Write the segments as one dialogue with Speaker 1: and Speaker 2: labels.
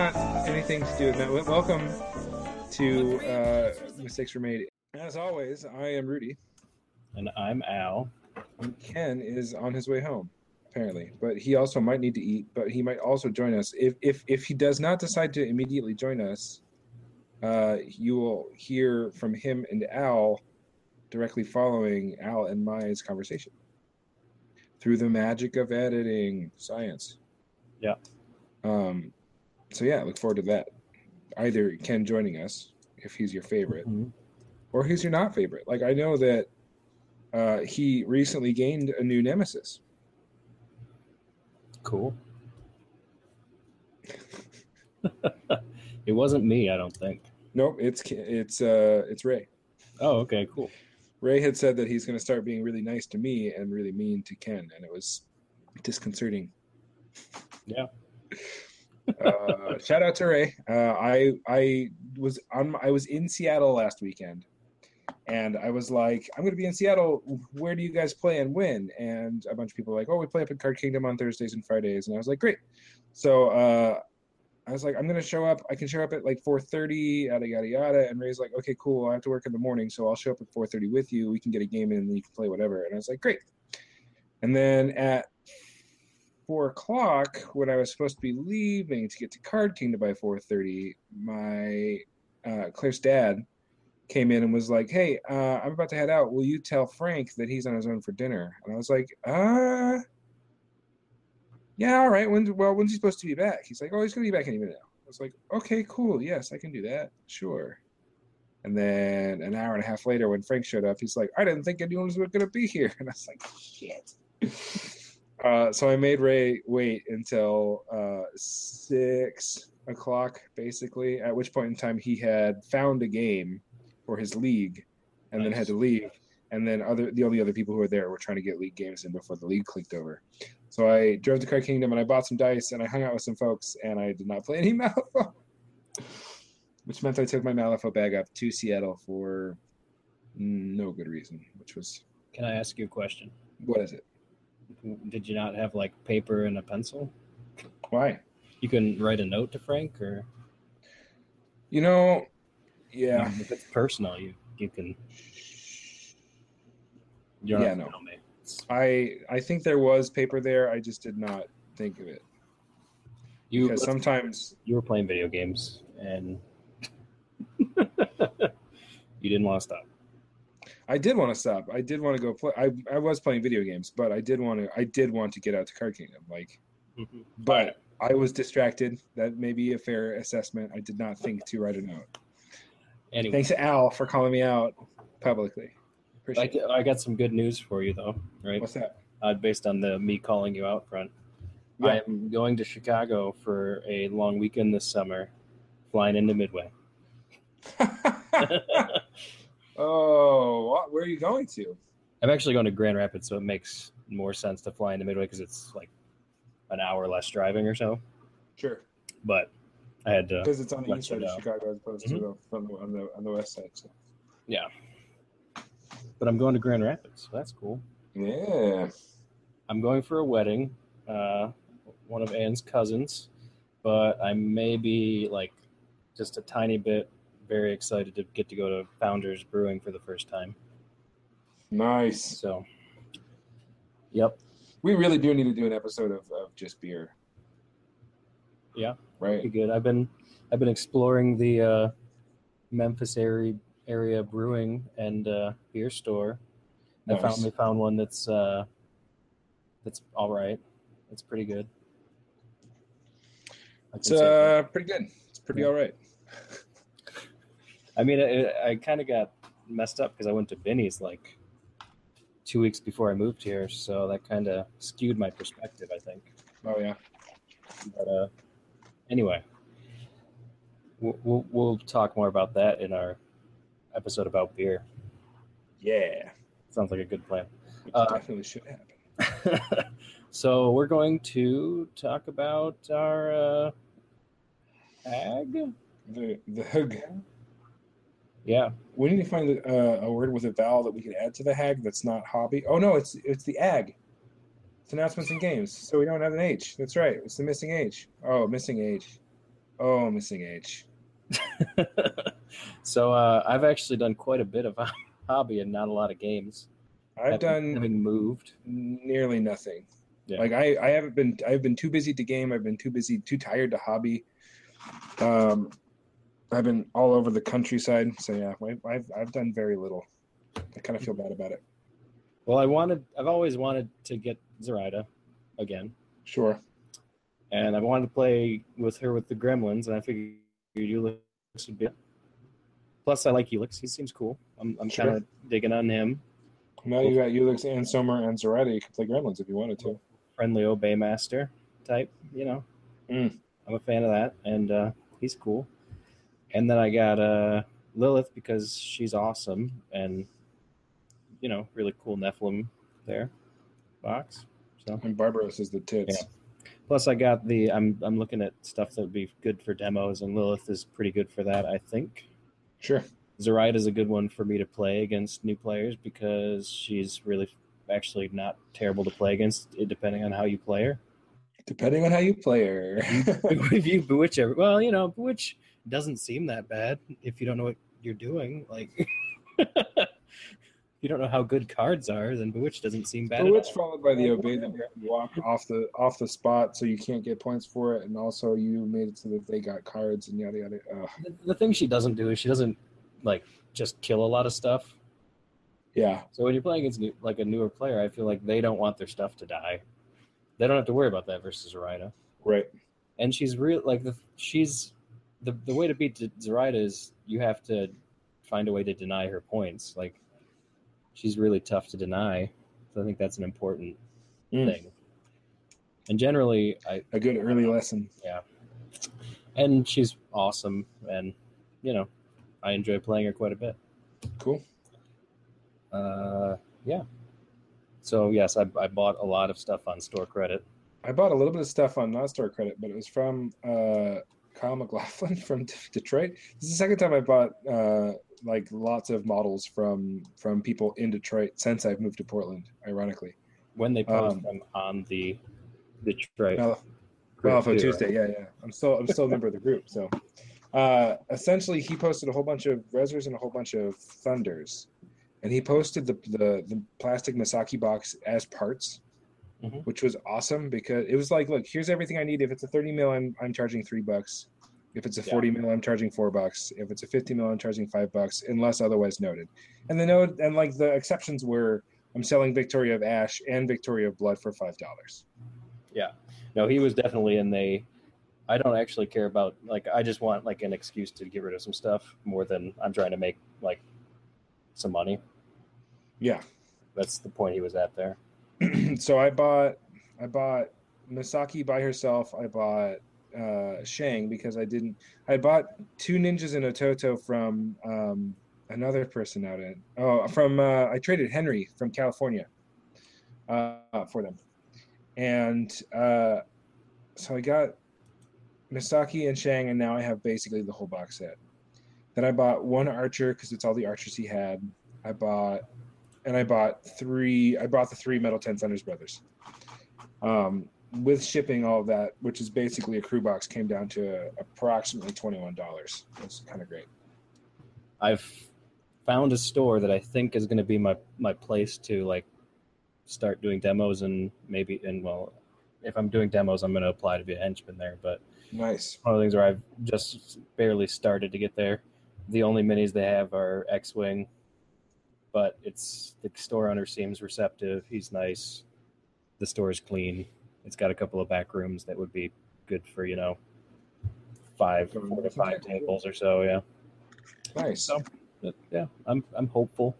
Speaker 1: not anything to do with that. Welcome to uh, Mistakes Were Made. As always, I am Rudy.
Speaker 2: And I'm Al.
Speaker 1: And Ken is on his way home, apparently. But he also might need to eat, but he might also join us. If if, if he does not decide to immediately join us, uh, you will hear from him and Al directly following Al and Maya's conversation through the magic of editing science.
Speaker 2: Yeah.
Speaker 1: Um, so yeah, look forward to that. Either Ken joining us if he's your favorite,
Speaker 2: Mhm.
Speaker 1: or he's your not favorite. Like I know that uh, he recently gained a new nemesis.
Speaker 2: Cool. it wasn't me, I don't think.
Speaker 1: Nope, it's it's uh, it's Ray.
Speaker 2: Oh, okay, cool.
Speaker 1: Ray had said that he's going to start being really nice to me and really mean to Ken, and it was disconcerting.
Speaker 2: Yeah.
Speaker 1: Uh, shout out to Ray. Uh, I I was on I was in Seattle last weekend, and I was like, I'm going to be in Seattle. Where do you guys play and when? And a bunch of people were like, oh, we play up at Card Kingdom on Thursdays and Fridays, and I was like, great. So uh, I was like, I'm going to show up. I can show up at like 4:30, yada yada yada. And Ray's like, okay, cool. I have to work in the morning, so I'll show up at 4:30 with you. We can get a game in, and you can play whatever. And I was like, great. And then at four o'clock when I was supposed to be leaving to get to Card Kingdom by four thirty, my uh, Claire's dad came in and was like, "Hey, uh, I'm about to head out. Will you tell Frank that he's on his own for dinner?" And I was like, "Uh, yeah, all right. When well, when's he supposed to be back?" He's like, "Oh, he's gonna be back any minute now." I was like, "Okay, cool. Yes, I can do that. Sure." And then an hour and a half later, when Frank showed up, he's like, "I didn't think anyone was going to be here," and I was like, "Shit." Uh, so I made Ray wait until uh, six o'clock, basically. At which point in time he had found a game for his league, and then had to leave. And then other the only other people who were there were trying to get league games in before the league clicked over. So I drove to Card Kingdom and I bought some dice and I hung out with some folks and I did not play any Malifaux, which meant I took my Malifaux bag up to Seattle for no good reason. Which was
Speaker 2: Can I ask you a question?
Speaker 1: what is it?
Speaker 2: Did you not have like paper and a pencil?
Speaker 1: Why?
Speaker 2: You can write a note to Frank, or
Speaker 1: You know, yeah.
Speaker 2: if it's personal, you you can. You don't
Speaker 1: Yeah, no.
Speaker 2: me.
Speaker 1: I I think there was paper there. I just did not think of it
Speaker 2: You
Speaker 1: because sometimes
Speaker 2: you were playing video games and you didn't want to stop.
Speaker 1: I did want to stop. I did want to go play. I I was playing video games, but I did want to. I did want to get out to Card Kingdom. Like, but I was distracted. That may be a fair assessment. I did not think to write a note.
Speaker 2: Anyway,
Speaker 1: Thanks Al for calling me out publicly.
Speaker 2: I,
Speaker 1: it.
Speaker 2: I got some good news for you though, right?
Speaker 1: What's that?
Speaker 2: Uh, based on the me calling you out front.
Speaker 1: Yeah.
Speaker 2: I'm going to Chicago for a long weekend this summer, flying into Midway.
Speaker 1: oh, where are you going to?
Speaker 2: I'm actually going to Grand Rapids, so it makes more sense to fly into Midway because it's like an hour less driving or so.
Speaker 1: Sure,
Speaker 2: But I had to,
Speaker 1: because it's on the east side of. Chicago as opposed to the, from the, on the on the west side. So.
Speaker 2: yeah. But I'm going to Grand Rapids, so that's cool.
Speaker 1: Yeah.
Speaker 2: I'm going for a wedding, uh, one of Anne's cousins, but I may be like just a tiny bit very excited to get to go to Founders Brewing for the first time.
Speaker 1: Nice.
Speaker 2: So, yep,
Speaker 1: We really do need to do an episode of, of just beer.
Speaker 2: Yeah.
Speaker 1: Right.
Speaker 2: pretty good. I've been I've been exploring the uh, Memphis area area brewing and uh, beer store. I
Speaker 1: Nice.
Speaker 2: finally found one that's uh, that's all right. It's pretty good.
Speaker 1: It's uh, pretty good. It's pretty
Speaker 2: Yeah.
Speaker 1: all right.
Speaker 2: I mean, I, I kind of got messed up because I went to Benny's like two weeks before I moved here, so that kind of skewed my perspective, I think.
Speaker 1: Oh yeah.
Speaker 2: But uh, anyway, we'll, we'll we'll talk more about that in our episode about beer.
Speaker 1: Yeah.
Speaker 2: Sounds like a good plan.
Speaker 1: Which
Speaker 2: Uh,
Speaker 1: definitely should happen.
Speaker 2: so we're going to talk about our uh, ag.
Speaker 1: The the hug.
Speaker 2: Yeah,
Speaker 1: We need to find uh, a word with a vowel that we can add to the hag that's not hobby. Oh no, it's it's the ag. It's announcements and games. So we don't have an H. That's right. It's the missing H. Oh, missing H. Oh, missing H.
Speaker 2: so uh, I've actually done quite a bit of hobby and not a lot of games.
Speaker 1: I've done
Speaker 2: having moved
Speaker 1: nearly nothing.
Speaker 2: Yeah.
Speaker 1: Like I, I haven't been. I've been too busy to game. I've been too busy, too tired to hobby. Um, I've been all over the countryside. So yeah, I've I've done very little. I kind of feel bad about it.
Speaker 2: Well, I wanted. I've always wanted to get Zoraida again,
Speaker 1: Sure.
Speaker 2: and I wanted to play with her with the Gremlins, and I figured Ulix would be. Plus, I like Ulix. He seems cool. I'm, I'm
Speaker 1: Sure.
Speaker 2: kind of digging on him.
Speaker 1: Now you got Ulix and Somer and Zoraida. You can play Gremlins if you wanted to.
Speaker 2: Friendly obey master type. You know,
Speaker 1: Mm.
Speaker 2: I'm a fan of that, and uh, he's cool. And then I got uh, Lilith because she's awesome, and you know, really cool Nephilim there box. So
Speaker 1: And Barbaros is the tits.
Speaker 2: Plus, I got the. I'm I'm looking at stuff that would be good for demos, and Lilith is pretty good for that. I think
Speaker 1: Sure.
Speaker 2: Zoraida is a good one for me to play against new players because she's really actually not terrible to play against, depending on how you play her.
Speaker 1: Depending on how you play her.
Speaker 2: if you bewitch her, well, you know, bewitch doesn't seem that bad if you don't know what you're doing. Like, you don't know how good cards are, then bewitch doesn't seem bad.
Speaker 1: Bewitch followed by the obey you walk off the off the spot, so you can't get points for it, and also you made it so that they got cards and yada yada. Ugh.
Speaker 2: The, the thing she doesn't do is she doesn't like just kill a lot of stuff.
Speaker 1: Yeah,
Speaker 2: So when you're playing against new, like a newer player, I feel like they don't want their stuff to die. They don't have to worry about that versus Zoraida.
Speaker 1: right.
Speaker 2: And she's real like the she's the the way to beat Zoraida is you have to find a way to deny her points. Like she's really tough to deny. So I think that's an important
Speaker 1: Mm.
Speaker 2: thing. And generally, I
Speaker 1: A good early lesson.
Speaker 2: Yeah, and she's awesome, and you know, I enjoy playing her quite a bit.
Speaker 1: Cool.
Speaker 2: Uh, yeah. So yes, I, I bought a lot of stuff on store credit.
Speaker 1: I bought a little bit of stuff on not store credit, but it was from uh, Kyle McLaughlin from Detroit. This is the second time I bought uh, like lots of models from from people in Detroit since I've moved to Portland. Ironically,
Speaker 2: when they post
Speaker 1: Um,
Speaker 2: them on the Detroit.
Speaker 1: Mal- Malifaux Tuesday. Yeah, yeah. I'm still I'm still a member of the group. So, uh, essentially, he posted a whole bunch of Ressers and a whole bunch of Thunders, and he posted the the, the plastic Misaki box as parts,
Speaker 2: Mhm.
Speaker 1: which was awesome because it was like, look, here's everything I need. If it's a 30 mil, I'm I'm charging three bucks. If it's a
Speaker 2: Yeah.
Speaker 1: 40 mil, I'm charging four bucks. If it's a 50 mil, I'm charging five bucks, unless otherwise noted. And the note and like the exceptions were, I'm selling Victoria of Ash and Victoria of Blood for five dollars. Yeah.
Speaker 2: No, he was definitely in the. I don't actually care about like I just want like an excuse to get rid of some stuff more than I'm trying to make like some money.
Speaker 1: Yeah.
Speaker 2: That's the point he was at there.
Speaker 1: so I bought I bought Misaki by herself. I bought uh, Shang because I didn't. I bought two ninjas and a Toto from um, another person out in oh from uh, I traded Henry from California uh, for them, and uh, so I got Misaki and Shang, and now I have basically the whole box set. Then I bought one archer because it's all the archers he had. I bought and I bought three. I bought the three Metal Ten Thunders Brothers. Um, with shipping, all of that, which is basically a crew box, came down to approximately twenty one dollars. It's kind of great.
Speaker 2: I've found a store that I think is going to be my my place to like start doing demos and maybe and well, if I'm doing demos, I'm going to apply to be a henchman there. But
Speaker 1: Nice.
Speaker 2: one of the things where I've just barely started to get there. The only minis they have are X-wing, but it's the store owner seems receptive. He's nice. The store is clean. It's got a couple of back rooms that would be good for you know five, four to five tables or so. Yeah.
Speaker 1: Nice.
Speaker 2: So, yeah, I'm I'm hopeful.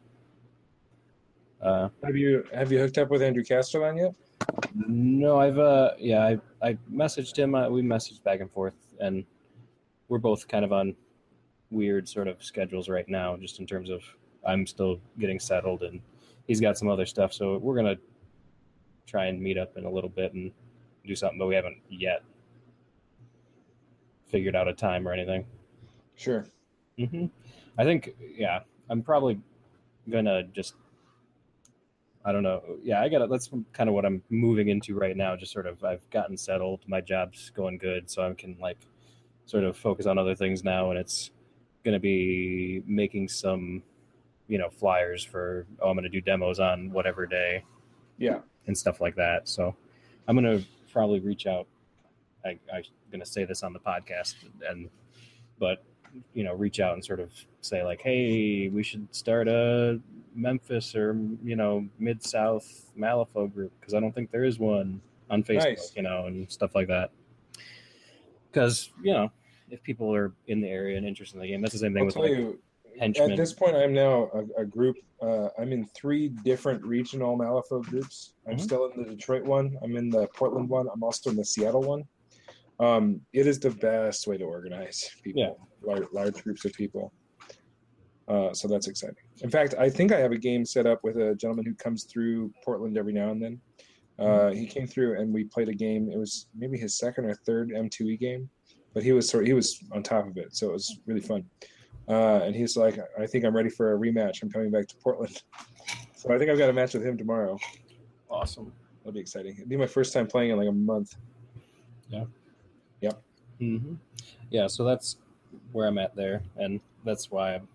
Speaker 2: Uh,
Speaker 1: Have you have you hooked up with Andrew Castellan yet?
Speaker 2: no, I've uh, yeah, I I messaged him. Uh, we messaged back and forth, and we're both kind of on weird sort of schedules right now, just in terms of I'm still getting settled, and he's got some other stuff. So we're gonna try and meet up in a little bit and do something, but we haven't yet figured out a time or anything.
Speaker 1: Sure.
Speaker 2: hmm I think, yeah, I'm probably gonna just, I don't know. Yeah, I got it. That's kind of what I'm moving into right now. Just sort of, I've gotten settled. My job's going good, so I can like sort of focus on other things now, and it's going to be making some, you know, flyers for oh, I'm going to do demos on whatever day
Speaker 1: Yeah.
Speaker 2: and stuff like that. So I'm going to probably reach out. I, I'm going to say this on the podcast, and but you know, reach out and sort of say like, hey, we should start a Memphis or you know Mid South Malifaux group because I don't think there is one on Facebook,
Speaker 1: Nice.
Speaker 2: you know, and stuff like that. Because you know, if people are in the area and interested in the game, that's the same thing
Speaker 1: I'll
Speaker 2: with
Speaker 1: tell
Speaker 2: like
Speaker 1: you,
Speaker 2: henchmen.
Speaker 1: at this point, I'm now a, a group. Uh, I'm in three different regional Malifaux groups. I'm
Speaker 2: Mhm.
Speaker 1: still in the Detroit one. I'm in the Portland one. I'm also in the Seattle one. Um, it is the best way to organize people, large, large groups of people. Uh, so that's exciting. In fact, I think I have a game set up with a gentleman who comes through Portland every now and then. Uh, he came through and we played a game. It was maybe his second or third M2E game, but he was sort of, he was on top of it, so it was really fun. Uh, and he's like, I think I'm ready for a rematch. I'm coming back to Portland. So I think I've got a match with him tomorrow.
Speaker 2: awesome.
Speaker 1: That'll be exciting. It'll be my first time playing in like a month.
Speaker 2: hmm Yeah, so that's where I'm at there, and that's why. I'm...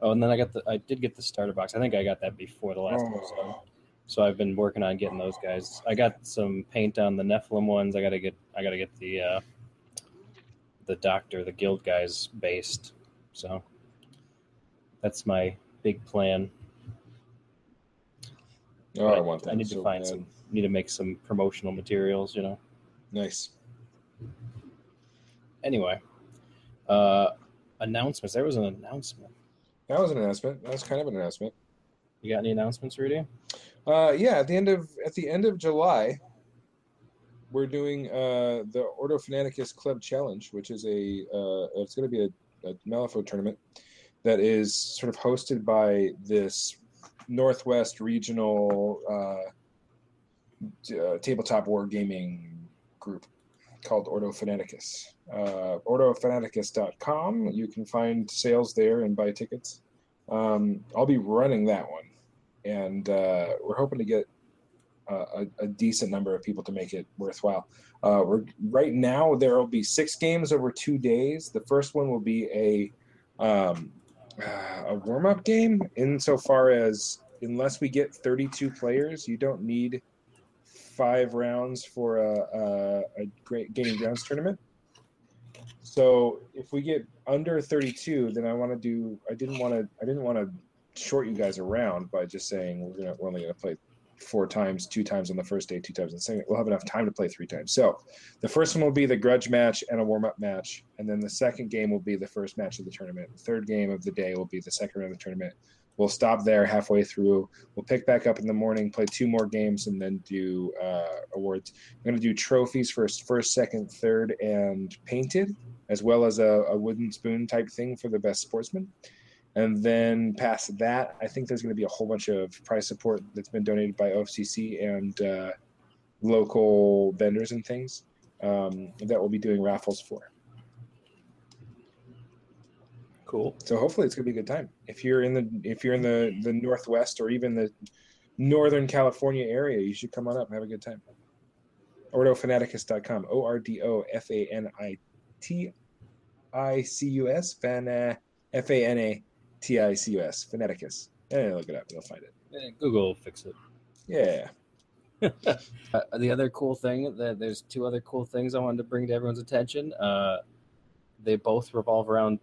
Speaker 2: Oh, and then I got the I did get the starter box. I think I got that before the last episode.
Speaker 1: Oh,
Speaker 2: So I've been working on getting those guys. I got some paint on the Nephilim ones. I gotta get I gotta get the uh, the Doctor, the Guild guys based. So that's my big plan.
Speaker 1: oh, I want that.
Speaker 2: I need
Speaker 1: so
Speaker 2: to find
Speaker 1: bad.
Speaker 2: some. Need to make some promotional materials. You know.
Speaker 1: Nice.
Speaker 2: Anyway, uh, announcements. There was an announcement.
Speaker 1: That was an announcement. That was kind of an announcement.
Speaker 2: You got any announcements, Rudy?
Speaker 1: Uh, yeah, at the end of at the end of July, we're doing uh, the Ordo Fanaticus Club Challenge, which is a uh, it's going to be a, a Malifaux tournament that is sort of hosted by this Northwest regional uh, uh, tabletop wargaming group called Ordo Fanaticus. Uh, OrdoFanaticus.com. You can find sales there and buy tickets. Um, I'll be running that one and uh, we're hoping to get a, a decent number of people to make it worthwhile. Uh, we're right now there will be six games over two days. The first one will be a um, uh, a warm up game, insofar as unless we get 32 players, you don't need five rounds for a, a, a great gaming grounds tournament. So if we get under 32, then I want to do. I didn't want to. I didn't want to short you guys around by just saying we're gonna we're only gonna play four times, two times on the first day, two times on the second. We'll have enough time to play three times. So the first one will be the grudge match and a warm up match, and then the second game will be the first match of the tournament. The third game of the day will be the second round of the tournament. We'll stop there halfway through. We'll pick back up in the morning, play two more games, and then do uh, awards. I'm going to do trophies for first, second, third, and painted, as well as a, a wooden spoon type thing for the best sportsman. And then past that, I think there's going to be a whole bunch of prize support that's been donated by OFCC and uh, local vendors and things um, that we'll be doing raffles for.
Speaker 2: Cool.
Speaker 1: So hopefully it's going to be a good time. If you're in the if you're in the the Northwest or even the Northern California area, you should come on up and have a good time. OrdoFanaticus.com. O R D O F A N I T I C U S. Fan F A N A T I C U S. Fanaticus. Eh, look it up. You'll find it.
Speaker 2: Eh, Google will fix it.
Speaker 1: Yeah.
Speaker 2: Uh, the other cool thing that there's two other cool things I wanted to bring to everyone's attention. Uh, they both revolve around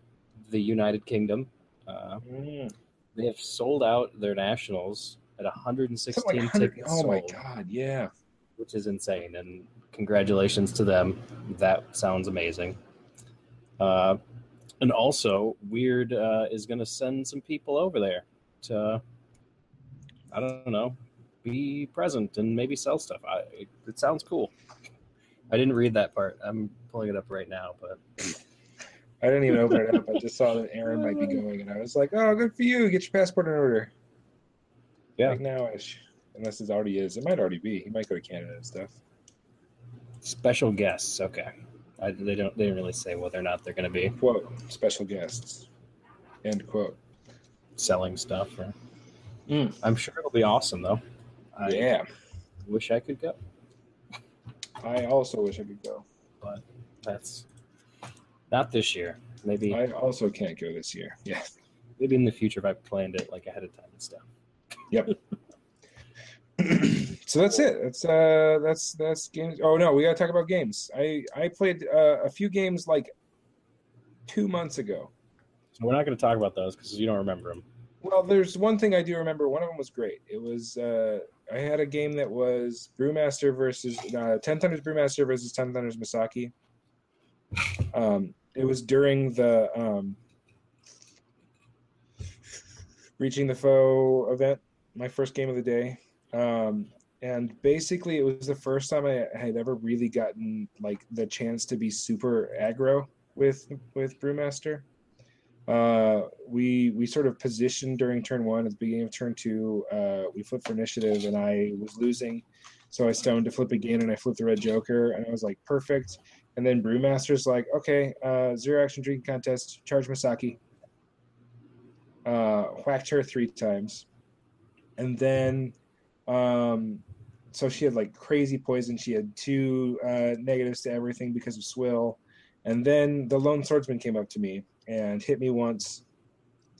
Speaker 2: the United Kingdom. Uh,
Speaker 1: Mm.
Speaker 2: they have sold out their nationals at 116
Speaker 1: Something like 100
Speaker 2: tickets
Speaker 1: oh
Speaker 2: sold,
Speaker 1: my god, yeah.
Speaker 2: which is insane. And congratulations to them. That sounds amazing. Uh, and also, Wyrd uh, is going to send some people over there to, I don't know, be present and maybe sell stuff. I, it, it sounds cool. I didn't read that part. I'm pulling it up right now, but
Speaker 1: I didn't even open it up. I just saw that Aaron might be going, and I was like, "Oh, good for you! Get your passport in order."
Speaker 2: Yeah.
Speaker 1: like nowish. Unless it already is, it might already be. He might go to Canada and stuff.
Speaker 2: special guests. Okay, I, they don't. They didn't really say whether or not they're going to be
Speaker 1: Quote: Special guests. End quote.
Speaker 2: selling stuff. Or,
Speaker 1: Mm.
Speaker 2: I'm sure it'll be awesome though. I
Speaker 1: yeah,
Speaker 2: wish I could go.
Speaker 1: I also wish I could go.
Speaker 2: But that's Not this year. Maybe
Speaker 1: I also can't go this year. Yeah.
Speaker 2: maybe in the future if I planned it like ahead of time and stuff.
Speaker 1: so that's it. That's uh that's that's games. Oh no, we gotta talk about games. I I played uh, a few games like two months ago.
Speaker 2: So we're not going to talk about those because you don't remember them.
Speaker 1: Well, there's one thing I do remember. One of them was great. It was uh, I had a game that was Brewmaster versus uh, Ten Thunders Brewmaster versus Ten Thunders Misaki. Um, it was during the um, reaching the foe event, my first game of the day, um, and basically it was the first time I had ever really gotten like the chance to be super aggro with with Brewmaster uh, we we sort of positioned during turn one. At the beginning of turn two, uh, we flipped for initiative, and I was losing, so I stoned to flip again, and I flipped the red joker, and I was like perfect. And then Brewmaster's like, okay, uh, zero action drinking contest, charge Misaki. Uh, whacked her three times, and then, um, so she had like crazy poison. She had two uh, negatives to everything because of swill, and then the lone swordsman came up to me and hit me once.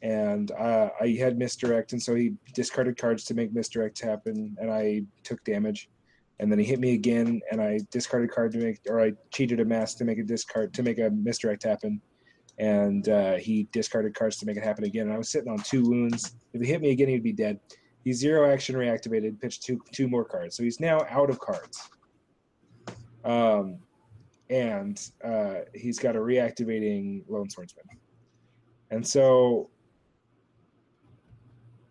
Speaker 1: And uh, I had misdirect, and so he discarded cards to make misdirect happen, and I took damage. And then he hit me again, and I discarded card to make, or I cheated a mask to make a discard to make a misdirect happen. And uh, he discarded cards to make it happen again. And I was sitting on two wounds. If he hit me again, he'd be dead. He's zero action reactivated, pitched two two more cards, so he's now out of cards. Um, and uh, he's got a reactivating lone swordsman. And so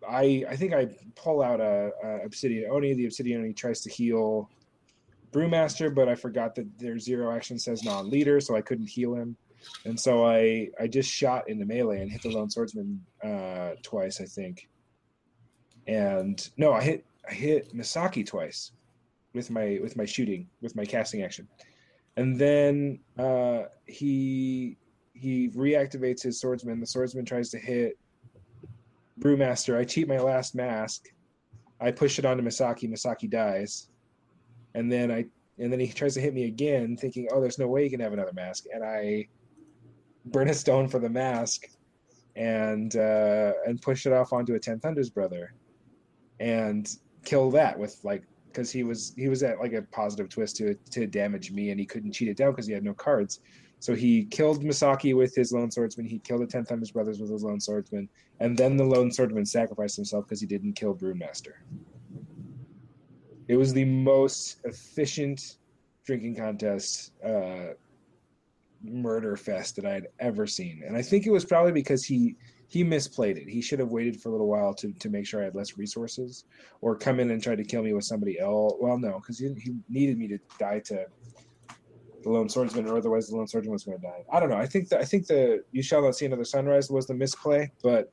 Speaker 1: I I think I pull out a, a obsidian oni. The obsidian oni tries to heal brewmaster, but I forgot that their zero action says non-leader, so I couldn't heal him. And so I I just shot into melee and hit the lone swordsman uh, twice, I think. And no, I hit I hit Misaki twice with my with my shooting with my casting action and then uh, he he reactivates his swordsman. The swordsman tries to hit Brewmaster. I cheat my last mask. I push it onto Misaki. Misaki dies, and then I and then he tries to hit me again, thinking, "Oh, there's no way he can have another mask." And I burn a stone for the mask, and uh, and push it off onto a Ten Thunders brother, and kill that with like because he was he was at like a positive twist to to damage me, and he couldn't cheat it down because he had no cards. So he killed Misaki with his lone swordsman. He killed the Ten his brothers with his lone swordsman, and then the lone swordsman sacrificed himself because he didn't kill Brewmaster. It was the most efficient drinking contest uh, murder fest that I had ever seen, and I think it was probably because he he misplayed it. He should have waited for a little while to, to make sure I had less resources, or come in and try to kill me with somebody else. Well, no, because he, he needed me to die to the lone swordsman, or otherwise the lone swordsman was going to die. I don't know. I think that I think the you shall not see another sunrise was the misplay, but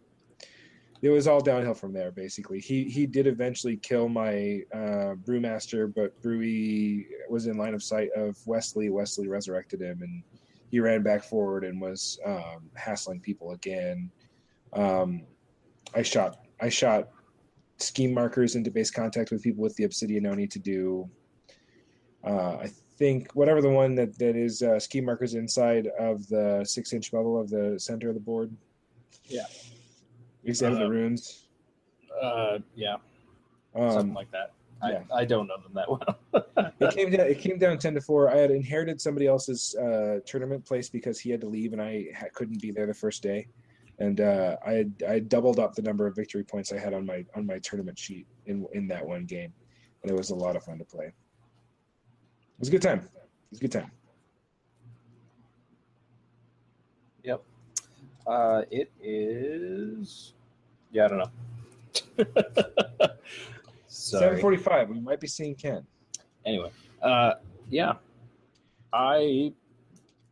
Speaker 1: it was all downhill from there. Basically, he he did eventually kill my uh, brewmaster, but Brewy was in line of sight of Wesley. Wesley resurrected him, and he ran back forward and was um, hassling people again. Um, I shot I shot scheme markers into base contact with people with the Obsidian Oni to do. Uh, I think whatever the one that that is uh, scheme markers inside of the six inch bubble of the center of the board.
Speaker 2: Yeah.
Speaker 1: Examine
Speaker 2: Uh,
Speaker 1: the runes.
Speaker 2: Uh, yeah, something
Speaker 1: Um,
Speaker 2: like that.
Speaker 1: yeah.
Speaker 2: I, I don't know them that well.
Speaker 1: it came down. It came down ten to four. I had inherited somebody else's uh, tournament place because he had to leave, and I ha- couldn't be there the first day. And uh, I had, I had doubled up the number of victory points I had on my on my tournament sheet in in that one game, and it was a lot of fun to play. It was a good time. It was a good time.
Speaker 2: Yep. Uh, it is. Yeah, I don't know.
Speaker 1: Seven forty-five. We might be seeing Ken.
Speaker 2: Anyway, uh, yeah, I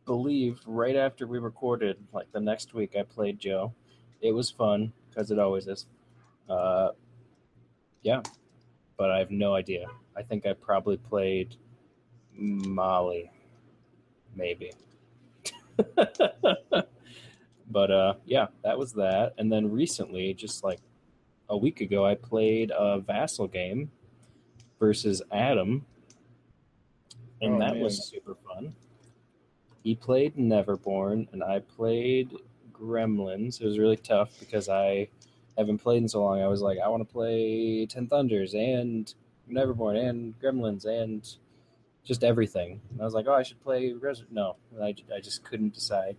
Speaker 2: believe right after we recorded, like the next week, I played Joe. It was fun because it always is. Uh, yeah, but I have no idea. I think I probably played Molly, maybe. but uh, yeah, that was that. And then recently, just like a week ago, I played a Vassal game versus Adam, and
Speaker 1: Oh,
Speaker 2: that
Speaker 1: man.
Speaker 2: was super fun. He played Neverborn, and I played Gremlins. It was really tough because I haven't played in so long. I was like, I want to play Ten Thunders and Neverborn and Gremlins and just everything. And I was like, oh, I should play Res. No, I, I just couldn't decide.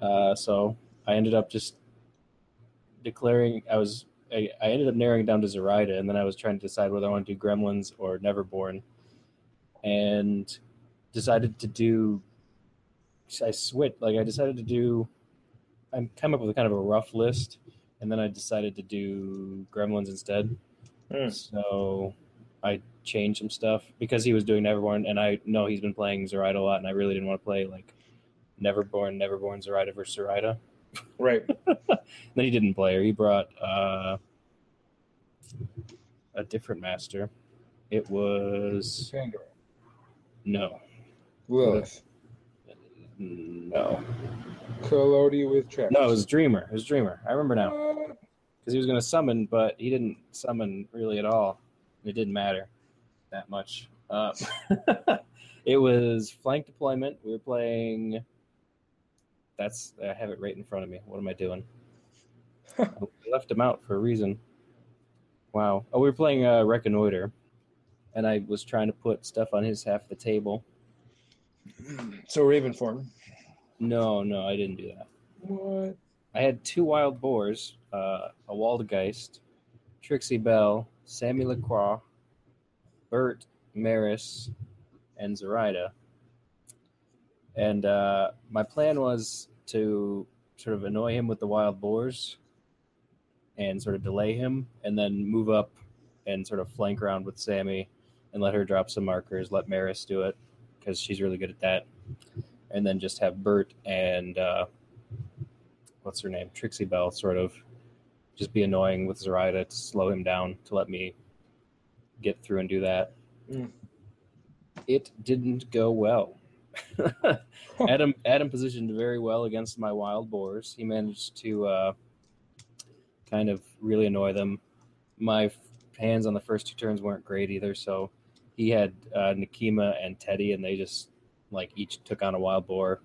Speaker 2: Uh, so I ended up just declaring I was I, I ended up narrowing down to Zoraida, and then I was trying to decide whether I want to do Gremlins or Neverborn, and decided to do. I switched. Like I decided to do. I came up with a kind of a rough list, and then I decided to do Gremlins instead.
Speaker 1: Hmm.
Speaker 2: So I changed some stuff because he was doing Neverborn, and I know he's been playing Zoraida a lot, and I really didn't want to play like Neverborn, Neverborn, Zoraida versus Zoraida.
Speaker 1: Right.
Speaker 2: then he didn't play her. He brought uh, a different master. It was no,
Speaker 1: Lilith.
Speaker 2: no,
Speaker 1: Collodi with Travis.
Speaker 2: no. It was Dreamer. It was Dreamer. I remember now because he was going to summon, but he didn't summon really at all. It didn't matter that much. Uh, it was flank deployment. We were playing. That's I have it right in front of me. What am I doing? I left him out for a reason. Wow. Oh, we were playing uh, Reconnoiter, and I was trying to put stuff on his half of the table.
Speaker 1: So Raven form.
Speaker 2: No, no, I didn't do that.
Speaker 1: What?
Speaker 2: I had two wild boars, uh, a Waldgeist, Trixie Bell, Sammy Lacroix, Bert, Maris, and Zoraida. And uh, my plan was to sort of annoy him with the wild boars and sort of delay him and then move up and sort of flank around with Sammy and let her drop some markers, let Maris do it because she's really good at that. And then just have Bert and uh, what's her name, Trixie Bell, sort of just be annoying with Zoraida to slow him down to let me get through and do that.
Speaker 1: Mm.
Speaker 2: It didn't go well. Adam Adam positioned very well against my wild boars. He managed to uh, kind of really annoy them. My f- hands on the first two turns weren't great either, so he had uh, Nekima and Teddy, and they just like each took on a wild boar.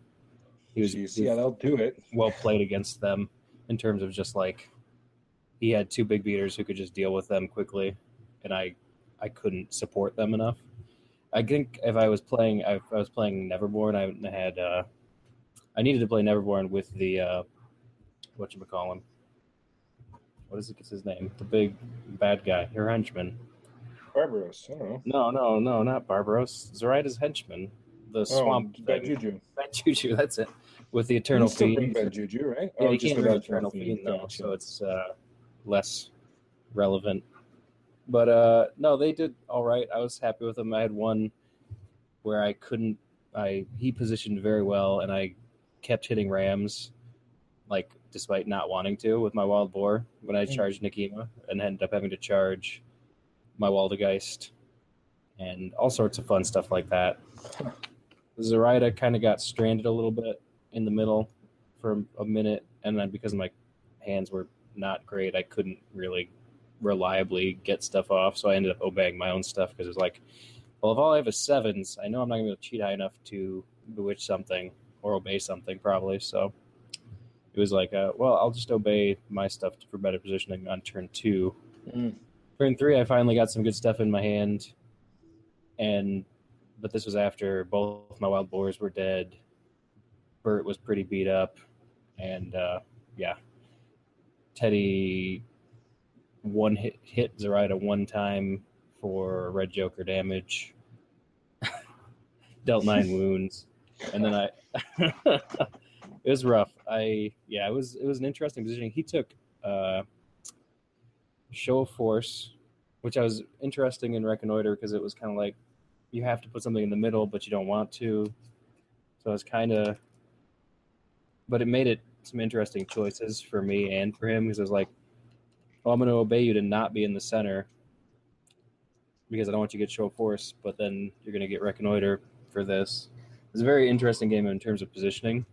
Speaker 2: He was,
Speaker 1: Jeez, yeah, they'll do it.
Speaker 2: well played against them in terms of just like he had two big beaters who could just deal with them quickly, and I I couldn't support them enough. I think if I was playing, if I was playing Neverborn, I had uh, I needed to play Neverborn with the uh, what you call him. What is it? What's his name? The big bad guy, your henchman.
Speaker 1: Barbaros. I don't know.
Speaker 2: No, no, no, not Barbaros. Zoraida's henchman, the swamp
Speaker 1: Oh, bad
Speaker 2: thing.
Speaker 1: juju.
Speaker 2: Bad Juju. That's it. With the Eternal
Speaker 1: You still
Speaker 2: Fiend.
Speaker 1: bad juju, right?
Speaker 2: Yeah,
Speaker 1: oh,
Speaker 2: you
Speaker 1: just without
Speaker 2: Eternal Fiend though,
Speaker 1: Gotcha.
Speaker 2: so it's uh, less relevant. But uh, no, they did all right. I was happy with them. I had one where I couldn't. I he positioned very well, and I kept hitting rams, like despite not wanting to with my wild boar. When I
Speaker 1: Hmm.
Speaker 2: charged Nekima, and ended up having to charge my Waldgeist, and all sorts of fun stuff like that. Zoraida kind of got stranded a little bit in the middle for a minute, and then because my hands were not great, I couldn't really reliably get stuff off. So I ended up obeying my own stuff because it was like, well, if all I have is sevens, I know I'm not going to be able to cheat high enough to bewitch something or obey something probably. So it was like, uh, well, I'll just obey my stuff for better positioning on turn two.
Speaker 1: Mm.
Speaker 2: Turn three, I finally got some good stuff in my hand, and but this was after both my wild boars were dead. Bert was pretty beat up, and uh, yeah, Teddy one hit hit Zoraida one time for red Joker damage, dealt nine wounds, and then I. it was rough. I yeah, it was it was an interesting position. He took uh, show of force, which I was interesting in reconnoiter because it was kind of like you have to put something in the middle, but you don't want to. So it's kind of, but it made it some interesting choices for me and for him because it was like, well, I'm going to obey you to not be in the center because I don't want you to get show of force, but then you're going to get reconnoiter for this. It's a very interesting game in terms of positioning,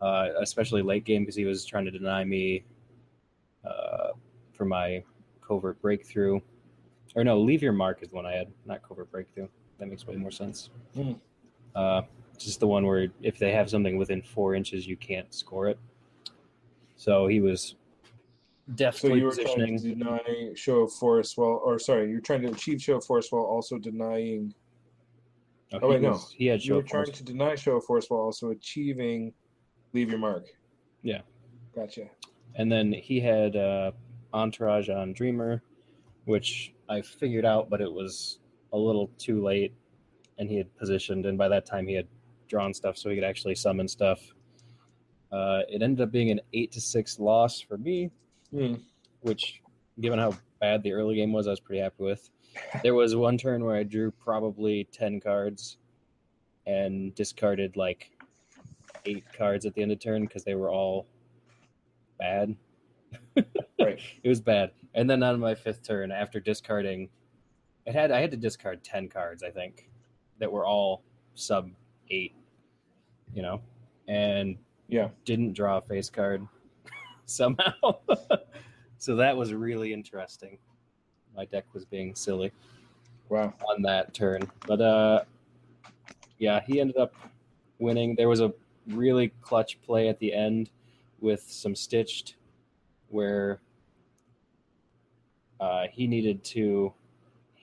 Speaker 2: uh, especially late game because he was trying to deny me uh, for my covert breakthrough. Or no, leave your mark is the one I had, not covert breakthrough. That makes way more sense.
Speaker 1: Hmm.
Speaker 2: Uh, just the one where if they have something within four inches, you can't score it. So he was
Speaker 1: So
Speaker 2: definitely
Speaker 1: you were trying
Speaker 2: positioning.
Speaker 1: to deny show of force while, or sorry, you're trying to achieve show of force while also denying.
Speaker 2: Oh,
Speaker 1: Oh, wait, no.
Speaker 2: He had
Speaker 1: You
Speaker 2: show
Speaker 1: were
Speaker 2: of
Speaker 1: trying
Speaker 2: force.
Speaker 1: to deny show of force while also achieving leave your mark.
Speaker 2: Yeah.
Speaker 1: Gotcha.
Speaker 2: And then he had uh, Entourage on Dreamer, which I figured out, but it was a little too late. And he had positioned, and by that time he had drawn stuff, so he could actually summon stuff. Uh, it ended up being an eight to six loss for me,
Speaker 1: Hmm.
Speaker 2: which, given how bad the early game was, I was pretty happy with. There was one turn where I drew probably ten cards, and discarded like eight cards at the end of turn because they were all bad.
Speaker 1: Right.
Speaker 2: It was bad. And then on my fifth turn, after discarding, it had I had to discard ten cards, I think, that were all sub eight. You know, and
Speaker 1: Yeah.
Speaker 2: didn't draw a face card somehow. so that was really interesting. My deck was being silly
Speaker 1: Wow.
Speaker 2: on that turn. But uh yeah, he ended up winning. There was a really clutch play at the end with some stitched where uh he needed to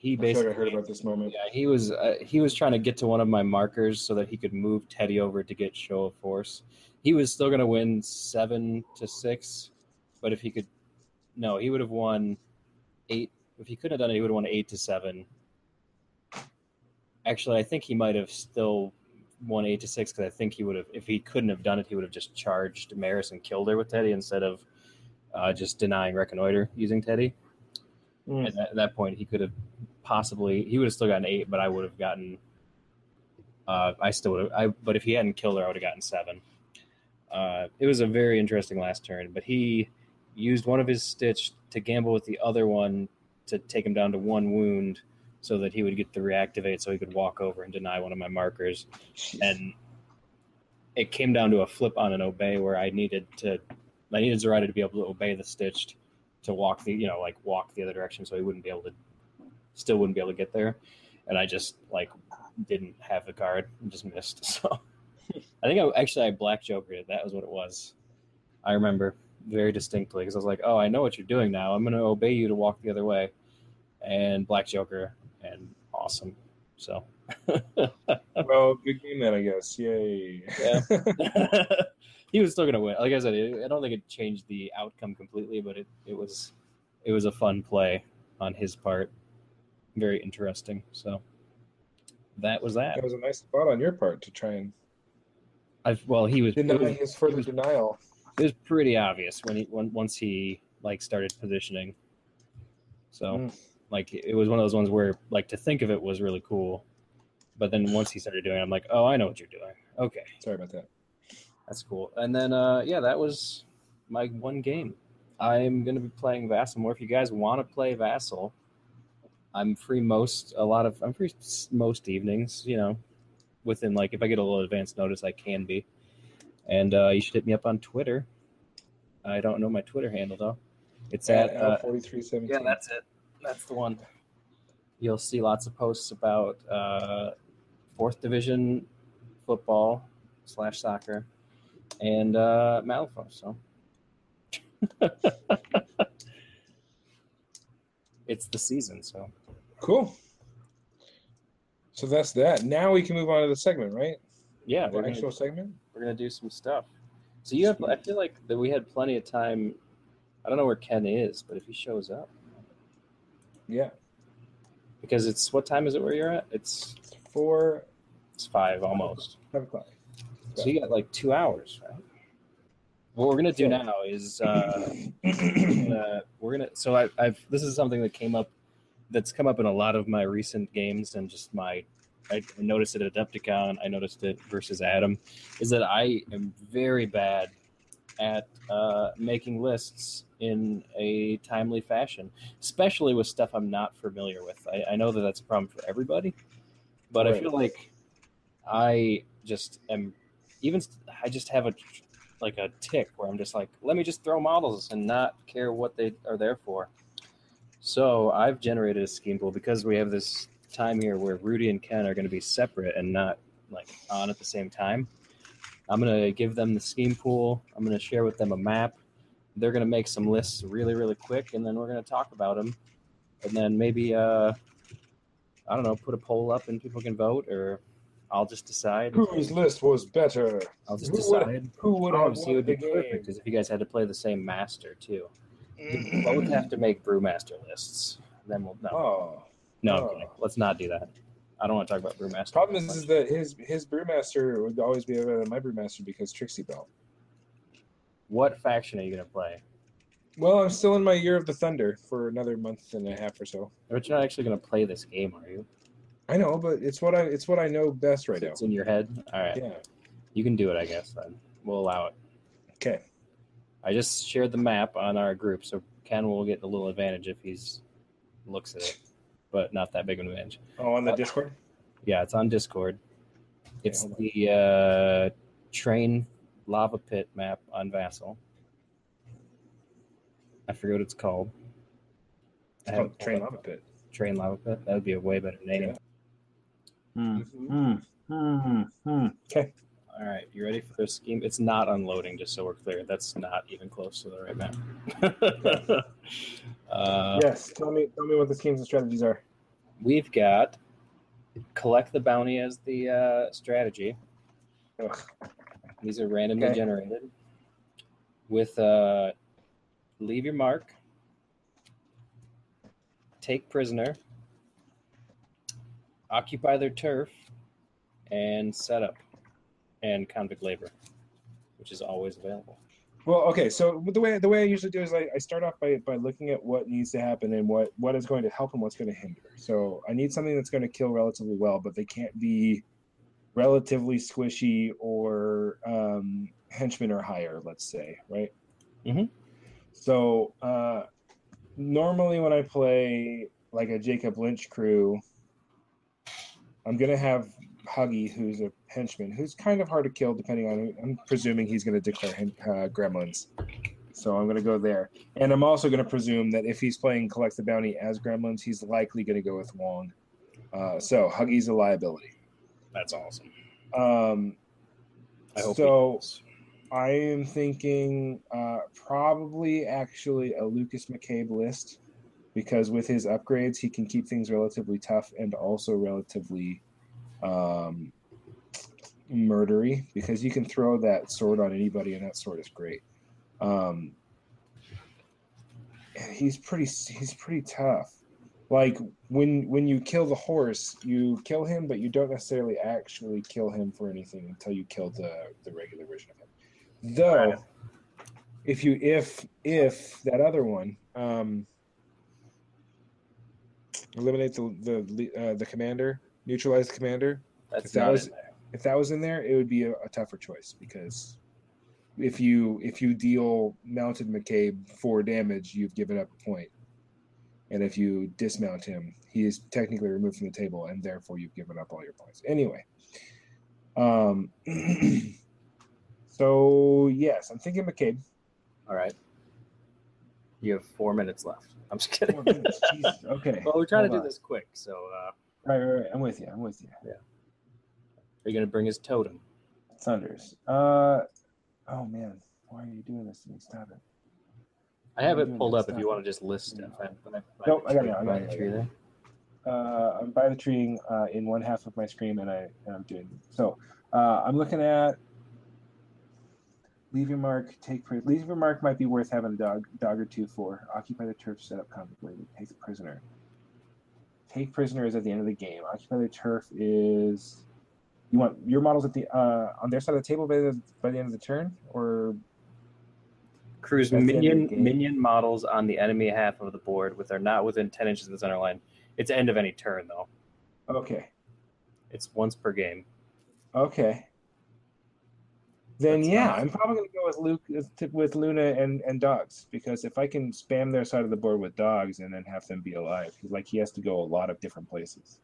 Speaker 2: he basically
Speaker 1: I heard about this moment.
Speaker 2: yeah, he was uh, he was trying to get to one of my markers so that he could move Teddy over to get show of force. He was still going to win 7 to 6, but if he could no, he would have won 8 if he couldn't have done it, he would have won 8 to 7. Actually, I think he might have still won 8 to 6 cuz I think he would have if he couldn't have done it, he would have just charged Maris and killed her with Teddy instead of uh, just denying reconnoiter using Teddy.
Speaker 1: Hmm.
Speaker 2: And at that point, he could have possibly he would have still gotten eight, but I would have gotten. Uh, I still would have. I but if he hadn't killed her, I would have gotten seven. Uh, it was a very interesting last turn, but he used one of his stitch to gamble with the other one to take him down to one wound, so that he would get the reactivate, so he could walk over and deny one of my markers.
Speaker 1: Jeez.
Speaker 2: And it came down to a flip on an obey where I needed to, I needed Zoraida to be able to obey the stitched to walk the, you know, like walk the other direction, so he wouldn't be able to still wouldn't be able to get there. And I just like didn't have the card and just missed. So I think I actually I black joker it. That was what it was. I remember very distinctly because I was like, "Oh, I know what you're doing now. I'm going to obey you to walk the other way." And black joker and awesome. So
Speaker 1: well, good game then, I guess. Yay.
Speaker 2: Yeah. he was still going to win. Like I said, it, I don't think it changed the outcome completely, but it, it was it was a fun play on his part. Very interesting. So that was that.
Speaker 1: That was a nice thought on your part to try and
Speaker 2: I well, he was, it
Speaker 1: deny
Speaker 2: was
Speaker 1: his further
Speaker 2: was-
Speaker 1: denial.
Speaker 2: it was pretty obvious when he when, once he like started positioning. So
Speaker 1: Mm.
Speaker 2: like it was one of those ones where like to think of it was really cool, but then once he started doing, it, I'm like, oh, I know what you're doing. Okay,
Speaker 1: Sorry about that.
Speaker 2: That's cool. And then uh, yeah, that was my one game. I'm gonna be playing Vassal more. If you guys want to play Vassal, I'm free most a lot of I'm free most evenings. You know, within like if I get a little advance notice, I can be. And uh, you should hit me up on Twitter. I don't know my Twitter handle though. It's at uh,
Speaker 1: forty-three seventeen.
Speaker 2: yeah, that's it. That's the one. You'll see lots of posts about uh, fourth division football slash soccer and uh, Malifaux. So it's the season. So
Speaker 1: cool. So that's that. Now we can move on to the segment, right?
Speaker 2: yeah,
Speaker 1: the
Speaker 2: we're gonna,
Speaker 1: actual segment.
Speaker 2: we're gonna do some stuff. So you have. I feel like that we had plenty of time. I don't know where Ken is, but if he shows up,
Speaker 1: Yeah,
Speaker 2: because it's what time is it where you're at? It's
Speaker 1: it's four
Speaker 2: it's five almost.
Speaker 1: five o'clock.
Speaker 2: So you got like two hours, right? What we're gonna do now is uh, uh, we're gonna. So I, I've this is something that came up, that's come up in a lot of my recent games and just my. I noticed it at Adepticon. I noticed it versus Adam. Is that I am very bad at uh, making lists in a timely fashion, especially with stuff I'm not familiar with. I, I know that that's a problem for everybody, but I feel like I just am even I just have a like a tick where I'm just like, let me just throw models and not care what they are there for. So I've generated a scheme pool because we have this time here where Rudy and Ken are going to be separate and not like on at the same time. I'm gonna give them the scheme pool. I'm gonna share with them a map. They're gonna make some lists really, really quick, and then we're gonna talk about them. And then maybe, uh, I don't know, put a poll up and people can vote, or I'll just decide.
Speaker 1: Whose list was better?
Speaker 2: I'll just
Speaker 1: who would-
Speaker 2: decide.
Speaker 1: Who would
Speaker 2: Oh,
Speaker 1: have
Speaker 2: see, it would be
Speaker 1: won
Speaker 2: perfect
Speaker 1: game?
Speaker 2: is if you guys had to play the same master too.
Speaker 1: Mm-hmm.
Speaker 2: You both have to make brewmaster lists. Then we'll no,
Speaker 1: Oh,
Speaker 2: no. I'm
Speaker 1: oh.
Speaker 2: kidding. Let's not do that. I don't want to talk about brewmaster.
Speaker 1: problem is, is that his his brewmaster would always be better than my brewmaster because Trixiebelle.
Speaker 2: what faction are you gonna play?
Speaker 1: Well, I'm still in my year of the thunder for another month and a half or so.
Speaker 2: But you're not actually gonna play this game, are you?
Speaker 1: I know, but it's what I it's what I know best right now.
Speaker 2: It's in your head. All right,
Speaker 1: Yeah.
Speaker 2: you can do it. I guess then we'll allow it.
Speaker 1: Okay.
Speaker 2: I just shared the map on our group, so Ken will get a little advantage if he's looks at it, but not that big of an advantage.
Speaker 1: Oh, on the Discord.
Speaker 2: Yeah, it's on Discord. It's
Speaker 1: on.
Speaker 2: the uh, train lava pit map on Vassal. I forget what it's called.
Speaker 1: It's called Train Lava Pit.
Speaker 2: Train lava pit. That would be a way better name.
Speaker 1: Yeah.
Speaker 3: Hmm.
Speaker 1: Mhm.
Speaker 3: Hmm. Hmm. Hmm.
Speaker 1: Okay.
Speaker 2: All right, you ready for this scheme? It's not unloading, just so we're clear. That's not even close to the right map. uh,
Speaker 1: yes. Tell me tell me what the schemes and strategies are.
Speaker 2: We've got collect the bounty as the uh, strategy.
Speaker 1: Ugh.
Speaker 2: These are randomly
Speaker 1: Okay.
Speaker 2: generated. With uh, leave your mark, take prisoner, occupy their turf, and set up, and convict labor, which is always available.
Speaker 1: Well, okay. So the way the way I usually do is I, I start off by, by looking at what needs to happen and what what is going to help and what's going to hinder. So I need something that's going to kill relatively well, but they can't be relatively squishy or um, henchmen or higher. Let's say, right?
Speaker 2: Mhm.
Speaker 1: So uh, normally when I play like a Jacob Lynch crew, I'm gonna have Huggy, who's a henchman, who's kind of hard to kill depending on. I'm presuming he's going to declare uh, gremlins, so I'm going to go there. And I'm also going to presume that if he's playing collect the bounty as gremlins, he's likely going to go with Wong. Uh, so Huggy's a liability.
Speaker 2: That's awesome.
Speaker 1: Um,
Speaker 2: I hope.
Speaker 1: So- I am thinking uh, probably actually a Lucas McCabe list because with his upgrades, he can keep things relatively tough and also relatively um, murdery because you can throw that sword on anybody and that sword is great. Um, he's pretty he's pretty tough. Like when when you kill the horse, you kill him, but you don't necessarily actually kill him for anything until you kill the the regular version of him. Though, if you if if that other one um, eliminate the the uh, the commander, neutralize the commander,
Speaker 2: That's
Speaker 1: if that was-
Speaker 2: in there.
Speaker 1: if that was in there, it would be a, a tougher choice because if you if you deal mounted McCabe four damage, you've given up a point, and if you dismount him, he is technically removed from the table, and therefore you've given up all your points. Anyway, um, so yes, I'm thinking McCabe.
Speaker 2: All right. You have four minutes left. I'm just kidding.
Speaker 1: Jesus, Okay.
Speaker 2: well, we're trying to
Speaker 1: Hold
Speaker 2: do
Speaker 1: on.
Speaker 2: this quick. So, uh,
Speaker 1: Right, right, right. I'm with you. I'm with you. Yeah.
Speaker 2: Are you going to bring his totem?
Speaker 1: Thunders. Uh, oh man, why are you doing this to me? Stop it.
Speaker 2: I have it pulled up if you want to just list stuff. I, I,
Speaker 1: Nope, I got it, I got it, I
Speaker 2: Tree there.
Speaker 1: uh, I'm by the tree uh, in one half of my screen, and I and I'm doing so. Uh, I'm looking at leave your mark, take leave your mark might be worth having a dog dog or two for. Occupy the turf, set up labor, take the prisoner. Take prisoner is at the end of the game. Occupy the turf is you want your models at the uh, on their side of the table by the by the end of the turn, or
Speaker 2: Cruise
Speaker 1: That's the end of the
Speaker 2: minion minion models on the enemy half of the board with their not within ten inches of the center line. It's end of any turn though.
Speaker 1: okay,
Speaker 2: It's once per game.
Speaker 1: okay. Then
Speaker 2: That's
Speaker 1: yeah,
Speaker 2: not-
Speaker 1: I'm probably gonna go with Luke with- Luna and and dogs because if I can spam their side of the board with dogs and then have them be alive, like he has to go a lot of different places.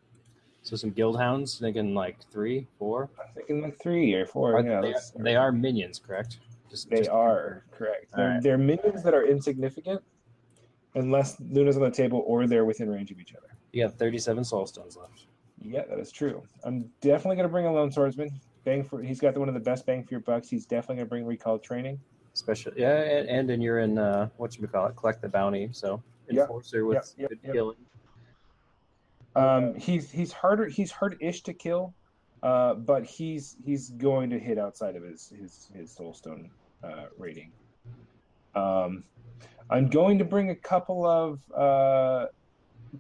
Speaker 2: So some guild hounds, thinking like three, four.
Speaker 1: I'm thinking like three or four.
Speaker 2: Are-
Speaker 1: yeah,
Speaker 2: they,
Speaker 1: let's-
Speaker 2: they are minions, correct? Just,
Speaker 1: They
Speaker 2: just-
Speaker 1: are correct. They're,
Speaker 2: right.
Speaker 1: they're minions that are insignificant unless Luna's on the table or they're within range of each other.
Speaker 2: You have thirty-seven soul stones left.
Speaker 1: Yeah, that is true. I'm definitely going to bring a lone swordsman. Bang for he's got one of the best bang for your bucks. He's definitely going to bring recall training.
Speaker 2: Especially, yeah, and, and then you're in uh, what you call it, collect the bounty. So
Speaker 1: Yep,
Speaker 2: enforcer with
Speaker 1: yep, yep,
Speaker 2: good
Speaker 1: yep.
Speaker 2: killing.
Speaker 1: Um, he's he's harder. He's hard-ish to kill, uh, but he's he's going to hit outside of his his his soulstone uh, rating. Um, I'm going to bring a couple of uh,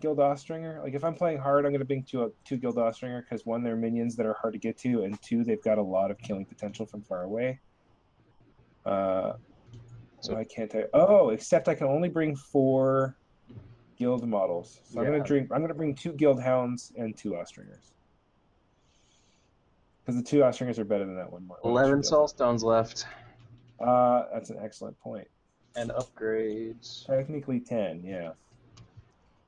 Speaker 1: Guild Austringer. Like if I'm playing hard, I'm going to bring two two Guild Austringer because one, they're minions that are hard to get to, and two, they've got a lot of killing potential from far away. Uh, so I can't. I, oh, except I can only bring four guild models. So I'm gonna drink. I'm gonna bring two guild hounds and two Austringers. Because the two Austringers are better than that one. one
Speaker 2: Eleven
Speaker 1: extra
Speaker 2: soul stones left
Speaker 1: Uh, that's an excellent point.
Speaker 2: and upgrades.
Speaker 1: Technically ten, yeah.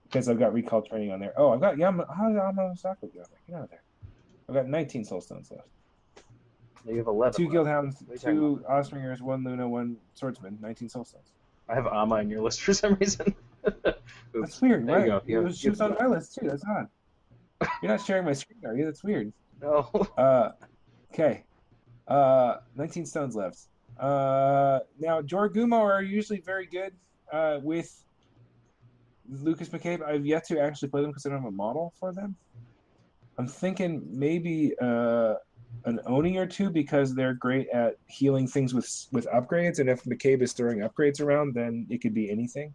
Speaker 1: Because I've got recall training on there. Oh, I've got Yama. How's Yama Osaka doing? Get out of there. I've got 19 soul stones left.
Speaker 2: You have eleven.
Speaker 1: Two
Speaker 2: left.
Speaker 1: guild hounds,
Speaker 2: What are you
Speaker 1: two Austringers, one Luna, one swordsman. 19 soul stones.
Speaker 2: I have Ama in your list for some reason.
Speaker 1: That's weird,
Speaker 2: There
Speaker 1: right?
Speaker 2: go. You
Speaker 1: was, she was on my list too. That's odd. You're not sharing my screen, are you? That's weird.
Speaker 2: No.
Speaker 1: Uh, okay. Uh, 19 stones left. Uh, now, Jorogumo are usually very good uh, with Lucas McCabe. I've yet to actually play them because I don't have a model for them. I'm thinking maybe uh, an Oni or two because they're great at healing things with with upgrades. And if McCabe is throwing upgrades around, then it could be anything.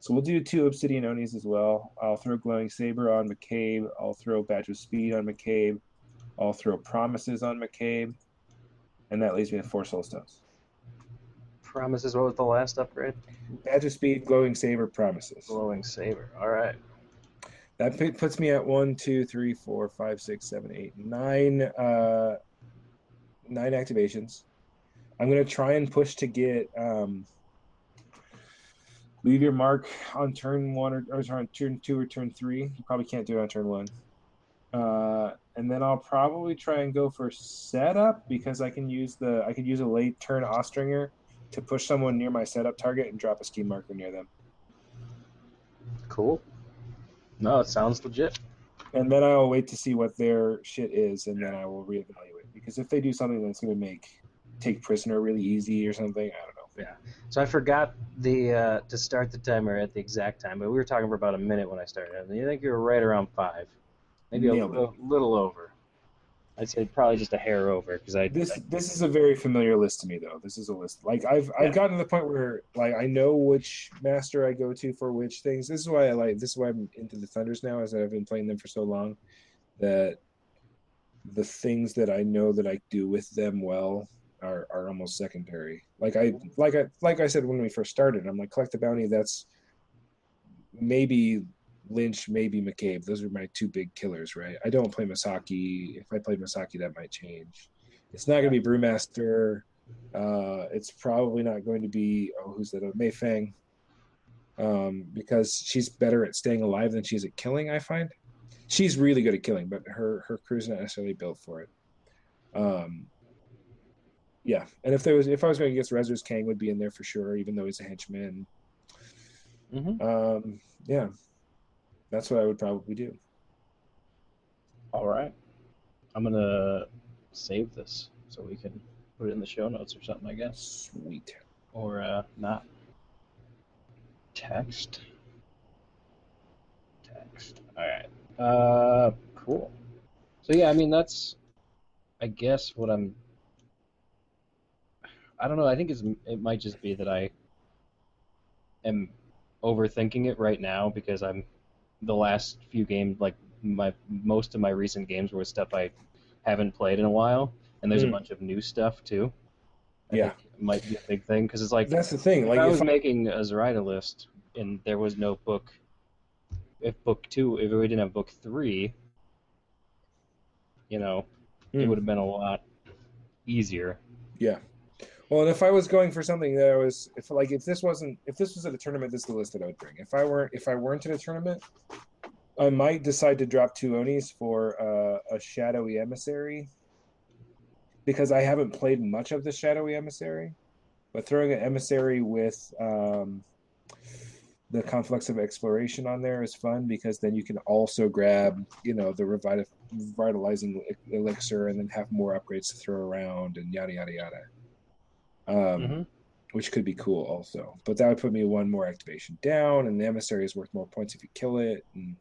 Speaker 1: So we'll do two Obsidian Onis as well. I'll throw Glowing Saber on McCabe. I'll throw Badge of Speed on McCabe. I'll throw Promises on McCabe. And that leaves me with four Soul Stones.
Speaker 2: Promises. What was the last upgrade?
Speaker 1: Badge of Speed, Glowing Saber, Promises.
Speaker 2: Glowing saber. All right.
Speaker 1: That pu- puts me at one, two, three, four, five, six, seven, eight, nine, uh, nine activations. I'm gonna try and push to get um, leave your mark on turn one or, or on turn two or turn three. You probably can't do it on turn one. Uh, and then I'll probably try and go for setup because I can use the I could use a late turn Austringer to push someone near my setup target and drop a ski marker near them.
Speaker 2: Cool. No, it sounds legit.
Speaker 1: and then I'll wait to see what their shit is, and then I will reevaluate. Because if they do something that's going to make take prisoner really easy or something, I don't know. Yeah.
Speaker 2: So I forgot the uh, to start the timer at the exact time, but we were talking for about a minute when I started. And I think you were right around five, maybe a little, little over. I'd say probably just a hair over because I
Speaker 1: This this is a very familiar list to me, though. This is a list like I've
Speaker 2: Yeah.
Speaker 1: I've gotten to the point where like I know which master I go to for which things. This is why I like this is why I'm into the Thunders now, is that I've been playing them for so long that the things that I know that I do with them well are, are almost secondary. Like I like I like I said when we first started, I'm like collect the bounty. That's maybe Lynch, maybe McCabe. Those are my two big killers, right? I don't play Misaki. If I played Misaki, that might change. It's not going to be Brewmaster. Uh, it's probably not going to be oh, who's that? Oh, Mei Feng, um, because she's better at staying alive than she's at killing. I find she's really good at killing, but her her crew's not necessarily built for it. Um, yeah, and if there was if I was going to guess, Rezzer's Kang would be in there for sure, even though he's a henchman.
Speaker 2: Mhm.
Speaker 1: Um, yeah, that's what I would probably do.
Speaker 2: All right. I'm gonna save this so we can put it in the show notes or something, I guess,
Speaker 1: Sweet.
Speaker 2: or uh, not. Text. Text. All right. Uh, cool. So yeah, I mean that's, I guess what I'm. I don't know. I think it's it might just be that I am overthinking it right now because I'm the last few games like my most of my recent games were stuff I haven't played in a while, and there's
Speaker 1: Mm.
Speaker 2: a bunch of new stuff too. I
Speaker 1: Yeah.
Speaker 2: might be a big thing because it's like
Speaker 1: That's the thing.
Speaker 2: if
Speaker 1: Like
Speaker 2: I was
Speaker 1: I-
Speaker 2: making a Zoraida list and there was no book, if book two, if we didn't have book three, you know, it
Speaker 1: Hmm.
Speaker 2: would have been a lot easier.
Speaker 1: Yeah. Well, and if I was going for something that I was, if like if this wasn't, if this was at a tournament, this is the list that I would bring. If I weren't, if I weren't at a tournament, I might decide to drop two Onis for uh, a shadowy emissary, because I haven't played much of the shadowy emissary. But throwing an emissary with um, the conflicts of exploration on there is fun because then you can also grab you know the revital, revitalizing elixir and then have more upgrades to throw around and yada yada yada um,
Speaker 2: Mhm.
Speaker 1: which could be cool also. But that would put me one more activation down and the emissary is worth more points if you kill it and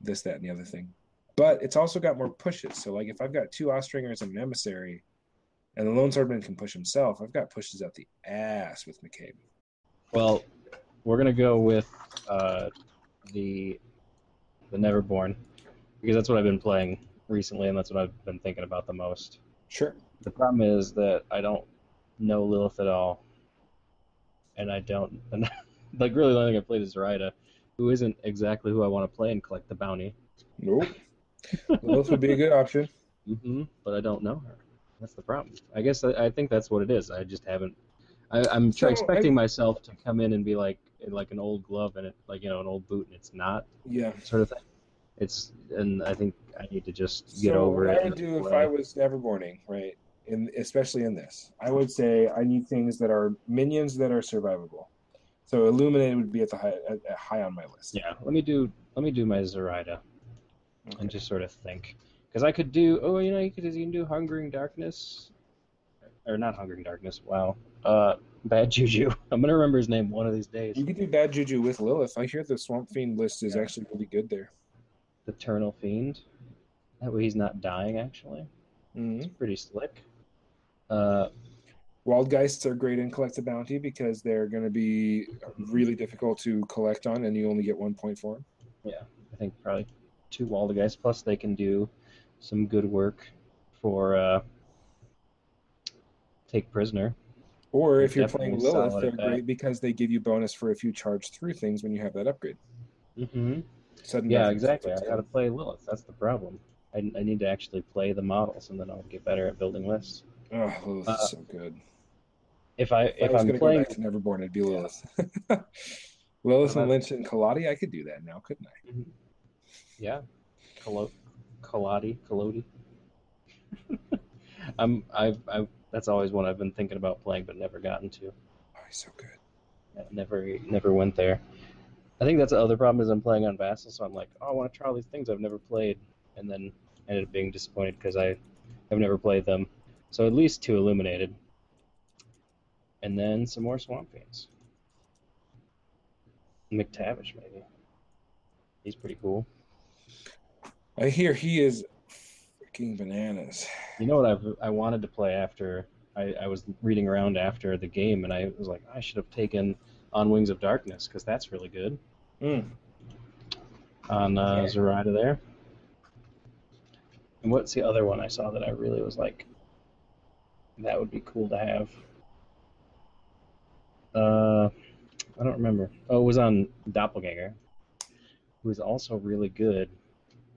Speaker 1: this that and the other thing. But it's also got more pushes. So like if i've got two austringers and an emissary and the lone swordman can push himself i've got pushes out the ass with mccabe.
Speaker 2: Well, we're gonna go with uh, the the Neverborn because that's what I've been playing recently, and that's what I've been thinking about the most.
Speaker 1: sure.
Speaker 2: The problem is that I don't know Lilith at all, and I don't and like really the only thing I played is Zoraida, who isn't exactly who I want to play and collect the bounty.
Speaker 1: nope Lilith would be a good option
Speaker 2: Mm-hmm, But I don't know her. That's the problem. I guess I, I think that's what it is. I just haven't. I, I'm
Speaker 1: So,
Speaker 2: expecting
Speaker 1: I-
Speaker 2: myself to come in and be like like an old glove and it like you know an old boot and it's not
Speaker 1: yeah
Speaker 2: sort of thing. It's and I think I need to just get
Speaker 1: so
Speaker 2: over
Speaker 1: what
Speaker 2: it.
Speaker 1: I would
Speaker 2: and
Speaker 1: do if. I was Neverborning, right? In especially in this, I would say I need things that are minions that are survivable. So Illuminated would be at the high at, at high on my list.
Speaker 2: Yeah, let me do let me do my Zoraida and just sort of think because I could do oh you know you could you can do Hungering Darkness or not Hungering Darkness. Wow, uh, Bad Juju. I'm gonna remember his name one of these days.
Speaker 1: You could do Bad Juju with Lilith. I hear the Swamp Fiend list is
Speaker 2: Yeah.
Speaker 1: actually really good there.
Speaker 2: The Eternal Fiend. That way he's not dying actually.
Speaker 1: hmm
Speaker 2: It's pretty slick. Uh,
Speaker 1: Waldgeists are great in Collect the Bounty because they're going to be really difficult to collect on, and you only get one point for them.
Speaker 2: Yeah, I think probably two Waldgeist plus they can do some good work for uh, take prisoner.
Speaker 1: Or
Speaker 2: They're
Speaker 1: if you're playing Lilith, they're
Speaker 2: at that.
Speaker 1: great because they give you bonus for if you charge through things when you have that upgrade.
Speaker 2: Mm-hmm. Yeah, exactly. I got to play Lilith. That's the problem. I, I need to actually play the models, and then I'll get better at building lists.
Speaker 1: Oh, Lilith
Speaker 2: Uh,
Speaker 1: is so good.
Speaker 2: If I
Speaker 1: If
Speaker 2: if
Speaker 1: going to
Speaker 2: playing,
Speaker 1: go back to Neverborn, it'd be Lilith. Lilith and Lynch and Collodi, I could do that now, couldn't I?
Speaker 2: yeah, Kalo- Collodi, Collodi. I'm I've, I've that's always one I've been thinking about playing, but never gotten to.
Speaker 1: Oh, he's so good.
Speaker 2: I never never went there. I think that's the other problem is I'm playing on Vassal, so I'm like, oh, I want to try all these things I've never played, and then ended up being disappointed because I have never played them. So at least two Illuminated, and then some more Swamp Fiends. McTavish maybe. He's pretty cool.
Speaker 1: I hear he is freaking bananas.
Speaker 2: You know what I've I wanted to play after I, I was reading around after the game, and I was like, I should have taken On Wings of Darkness because that's really good.
Speaker 1: Mm.
Speaker 2: on uh,
Speaker 1: Yeah.
Speaker 2: Zoraida there. And what's the other one I saw that I really was like, that would be cool to have? Uh, I don't remember. Oh, it was on Doppelganger, who is also really good,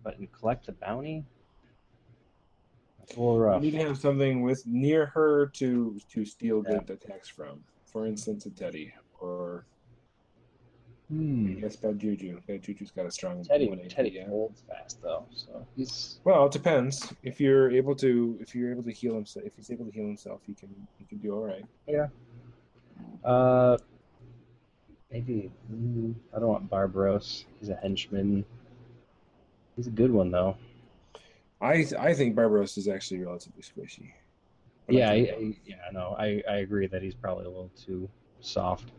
Speaker 2: but in Collect the Bounty, that's a little
Speaker 1: You need to have something with near her to to steal
Speaker 2: Yeah.
Speaker 1: good attacks from. For instance, a Teddy or
Speaker 2: Hmm.
Speaker 1: yes, Bad Juju. Bad Juju's got a strong
Speaker 2: Teddy,
Speaker 1: one AP,
Speaker 2: Teddy
Speaker 1: yeah.
Speaker 2: holds fast though, so he's
Speaker 1: Well, it depends. If you're able to, if you're able to heal himself, if he's able to heal himself, he can he can do all right. Yeah.
Speaker 2: Uh, maybe mm, I don't want Barbaros. He's a henchman. He's a good one though.
Speaker 1: I I think Barbaros is actually relatively squishy. But
Speaker 2: yeah, I,
Speaker 1: think-
Speaker 2: I, yeah, no, I, I agree that he's probably a little too soft.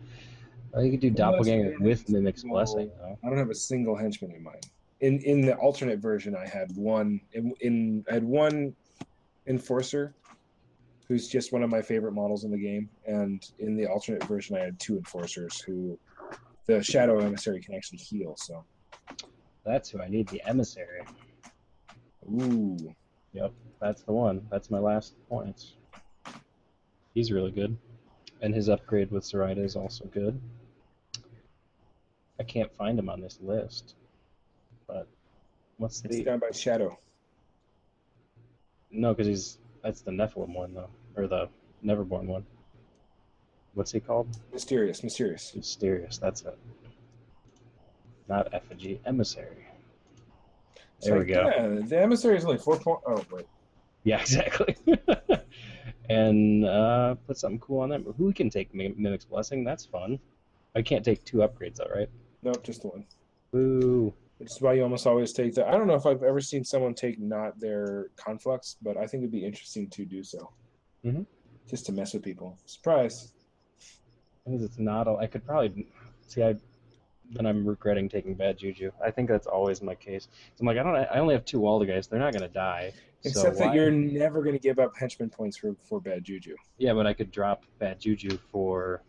Speaker 2: Uh, you could do Doppelganger with Mimic's
Speaker 1: Well,
Speaker 2: Blessing though.
Speaker 1: I don't have a single henchman in mind. In in the alternate version, I had one in, in I had one enforcer, who's just one of my favorite models in the game, and in the alternate version, I had two enforcers who the shadow emissary can actually heal. So,
Speaker 2: That's who I need. The emissary.
Speaker 1: ooh, Yep,
Speaker 2: That's the one. That's my last points. He's really good, and his upgrade with Zoraida is also good. I can't find him on this list, but what's
Speaker 1: it's
Speaker 2: the
Speaker 1: down by shadow.
Speaker 2: No, because he's that's the Nephilim one though, or the Neverborn one. What's he called?
Speaker 1: Mysterious, mysterious.
Speaker 2: Mysterious. That's it. Not effigy, emissary.
Speaker 1: It's
Speaker 2: There we go.
Speaker 1: Yeah, the emissary is only four point. Oh wait,
Speaker 2: Yeah, exactly. and uh, put something cool on them. Who can take Mimic's Blessing? That's fun. I can't take two upgrades though, right?
Speaker 1: Nope, just one.
Speaker 2: Boo.
Speaker 1: Which is why you almost always take the. I don't know if I've ever seen someone take not their conflux, but I think it'd be interesting to do so.
Speaker 2: Mhm.
Speaker 1: Just to mess with people. Surprise.
Speaker 2: Because it's not. a- I could probably see. I then I'm regretting taking bad juju. I think that's always my case. So I'm like, I don't. I only have two Walder guys. They're not gonna die. So
Speaker 1: Except that
Speaker 2: why-
Speaker 1: you're never going to give up henchman points for, for bad juju.
Speaker 2: Yeah, but I could drop bad juju for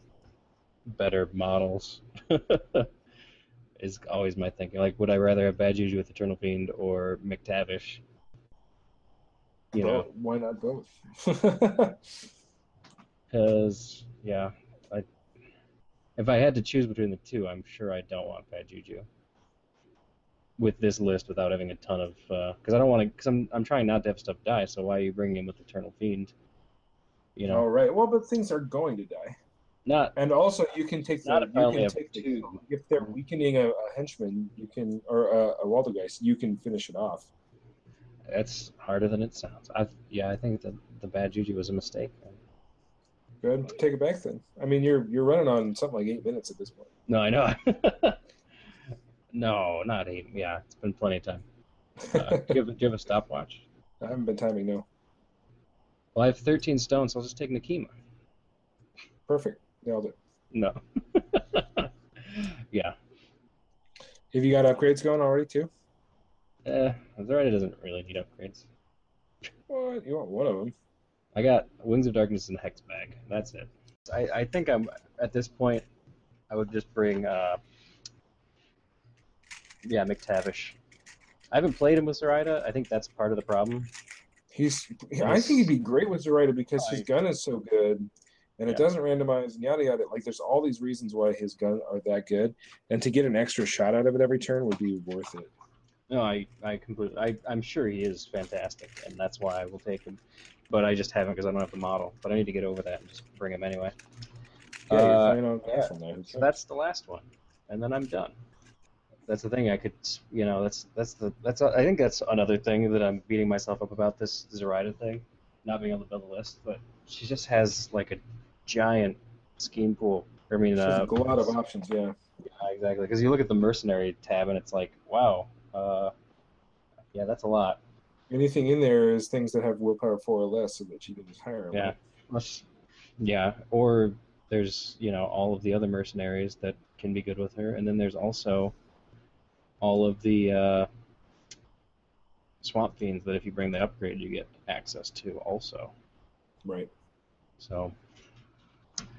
Speaker 2: better models. is always my thinking. Like, would I rather have bad juju with Eternal Fiend or McTavish? You know,
Speaker 1: why not both?
Speaker 2: because yeah, if I had to choose between the two, I'm sure I don't want bad juju with this list without having a ton of uh, because I don't want to because I'm I'm trying not to have stuff die. So why are you bringing in with Eternal Fiend? You know,
Speaker 1: All right. Well, but things are going to die.
Speaker 2: not
Speaker 1: And also, you can take the
Speaker 2: Not if I
Speaker 1: you can take the,
Speaker 2: two.
Speaker 1: if they're mm-hmm. weakening a, a henchman, you can or a, a Waldgeist, you can finish it off.
Speaker 2: That's harder than it sounds. I yeah, I think that the bad juju was a mistake.
Speaker 1: Go ahead and take it back then. I mean, you're you're running on something like eight minutes at this point.
Speaker 2: No, I know. no, not eight. Yeah, it's been plenty of time. Uh, do, you have, do you have a stopwatch?
Speaker 1: I haven't been timing. No,
Speaker 2: Well, I have 13 stones, so I'll just take Nekima.
Speaker 1: perfect. Nailed it.
Speaker 2: No. yeah.
Speaker 1: Have you got upgrades going already too?
Speaker 2: Eh, Zoraida doesn't really need upgrades.
Speaker 1: What? You want one of them?
Speaker 2: I got Wings of Darkness and Hex Bag. That's it. I, I think I'm at this point. I would just bring, uh, yeah, McTavish. I haven't played him with Zoraida. I think that's part of the problem.
Speaker 1: He's. I think he'd be great with Zoraida because his gun is so good, and it doesn't randomize and yada yada. Like, there's all these reasons why his gun are that good, and to get an extra shot out of it every turn would be worth it.
Speaker 2: No, I, I completely, I, I'm sure he is fantastic, and that's why I will take him. But I just haven't because I don't have the model. But I need to get over that and just bring him anyway.
Speaker 1: Yeah,
Speaker 2: Uh, yeah.
Speaker 1: now.
Speaker 2: So that's the last one, and then I'm done. That's the thing. I could, you know, that's that's the that's. I think that's another thing that I'm beating myself up about this Zoraida thing, not being able to build a list. But she just has like a giant scheme pool. I mean,
Speaker 1: There's
Speaker 2: uh,
Speaker 1: a lot of options. Yeah.
Speaker 2: yeah, exactly. Because you look at the mercenary tab, and it's like, wow, uh, yeah, that's a lot.
Speaker 1: Anything in there is things that have willpower four or less, so that you can just hire them.
Speaker 2: Yeah. Plus, yeah, or there's you know all of the other mercenaries that can be good with her, and then there's also all of the uh, swamp fiends that if you bring the upgrade, you get access to also.
Speaker 1: Right.
Speaker 2: So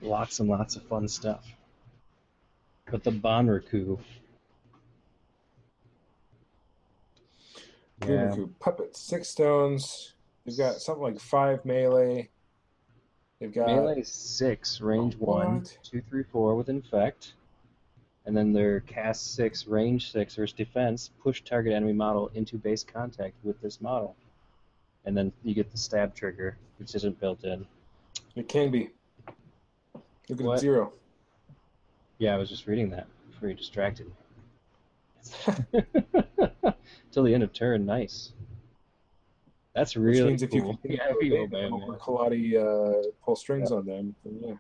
Speaker 2: lots and lots of fun stuff. But the Bunraku. Yeah.
Speaker 1: Puppets, six stones. They've got something like five melee. They've got
Speaker 2: Melee six, range one, two, three, four with infect, and then their cast six, range six, versus defense. Push target enemy model into base contact with this model, and then you get the stab trigger, which isn't built in.
Speaker 1: It can be. Look at
Speaker 2: What?
Speaker 1: zero.
Speaker 2: Yeah, I was just reading that before you distracted me. Till the end of turn, nice. That's
Speaker 1: Which
Speaker 2: really
Speaker 1: means if
Speaker 2: cool.
Speaker 1: continue
Speaker 2: yeah,
Speaker 1: to
Speaker 2: if you
Speaker 1: obey
Speaker 2: obey
Speaker 1: them
Speaker 2: them,
Speaker 1: or Collodi uh, pull strings
Speaker 2: Yeah.
Speaker 1: on them, then yeah.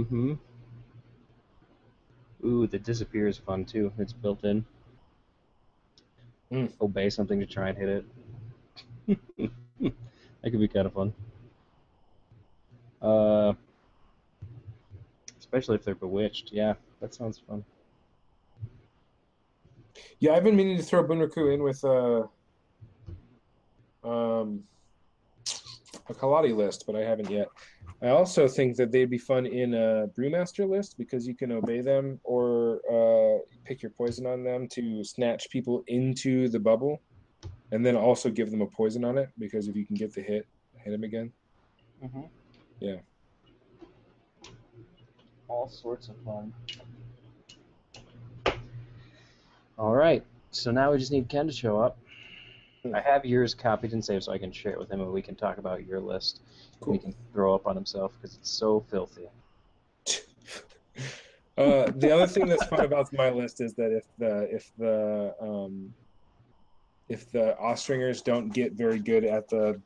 Speaker 2: Mm-hmm. Ooh, the disappear is fun too. It's built in.
Speaker 1: Mm.
Speaker 2: Obey something to try and hit it. that could be kind of fun. Uh, especially if they're bewitched. Yeah, that sounds fun.
Speaker 1: Yeah, I've been meaning to throw Bunraku in with a um, a Collodi list, but I haven't yet. I also think that they'd be fun in a Brewmaster list because you can obey them or uh, pick your poison on them to snatch people into the bubble, and then also give them a poison on it because if you can get the hit, hit them again.
Speaker 2: Mm-hmm.
Speaker 1: Yeah.
Speaker 2: All sorts of fun. All right. So now we just need Ken to show up.
Speaker 1: Hmm.
Speaker 2: I have yours copied and saved so I can share it with him and we can talk about your list.
Speaker 1: Cool.
Speaker 2: He can throw up on himself because it's so filthy.
Speaker 1: Uh, the other thing that's fun about my list is that if the if the um, if the Austringers don't get very good at the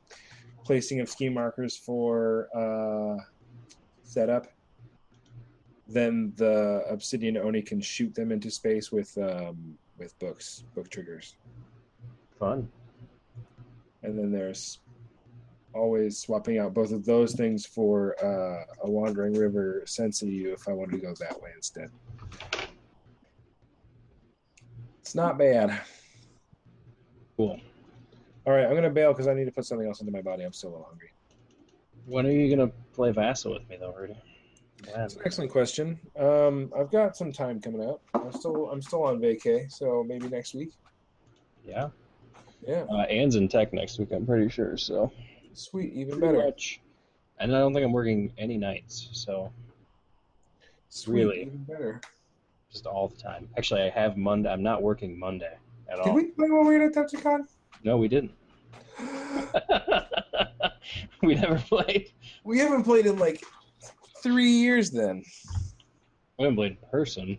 Speaker 1: placing of scheme markers for uh, setup, then the Obsidian Oni can shoot them into space with um, with books, book triggers.
Speaker 2: Fun.
Speaker 1: And then there's always swapping out both of those things for uh, a Wandering River Sensiu if I wanted to go that way instead. It's not bad.
Speaker 2: Cool.
Speaker 1: All right, I'm gonna bail because I need to put something else into my body. I'm still a little hungry.
Speaker 2: When are you gonna play Vassal with me though, Rudy?
Speaker 1: That's an excellent question. Um, I've got some time coming up. I'm still I'm still on vacay, so maybe next week.
Speaker 2: Yeah.
Speaker 1: Yeah,
Speaker 2: Uh, Anne's in tech next week, I'm pretty sure. So
Speaker 1: sweet, even better.
Speaker 2: much. And I don't think I'm working any nights, so
Speaker 1: Sweet,
Speaker 2: Really?
Speaker 1: even better.
Speaker 2: just all the time. Actually, I have Monday. I'm not working Monday at
Speaker 1: Did
Speaker 2: all.
Speaker 1: Did we play when we were at Tepticon?
Speaker 2: No, we didn't. we never played.
Speaker 1: we haven't played in like three years. Then
Speaker 2: We haven't played in person.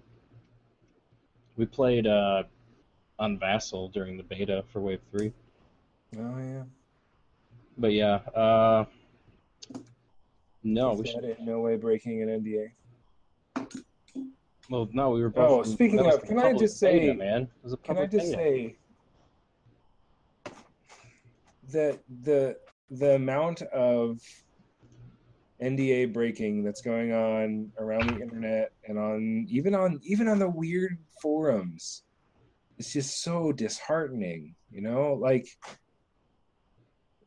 Speaker 2: We played uh, on Vassal during the beta for Wave Three.
Speaker 1: oh yeah.
Speaker 2: But yeah, uh, no, we should.
Speaker 1: in no way breaking an NDA.
Speaker 2: Well, no, we were both.
Speaker 1: Oh, speaking of, can I just
Speaker 2: beta,
Speaker 1: say-
Speaker 2: man? It was a
Speaker 1: Can I just
Speaker 2: beta.
Speaker 1: say that the the amount of NDA breaking that's going on around the internet and on even on even on the Wyrd forums. It's just so disheartening you know? Like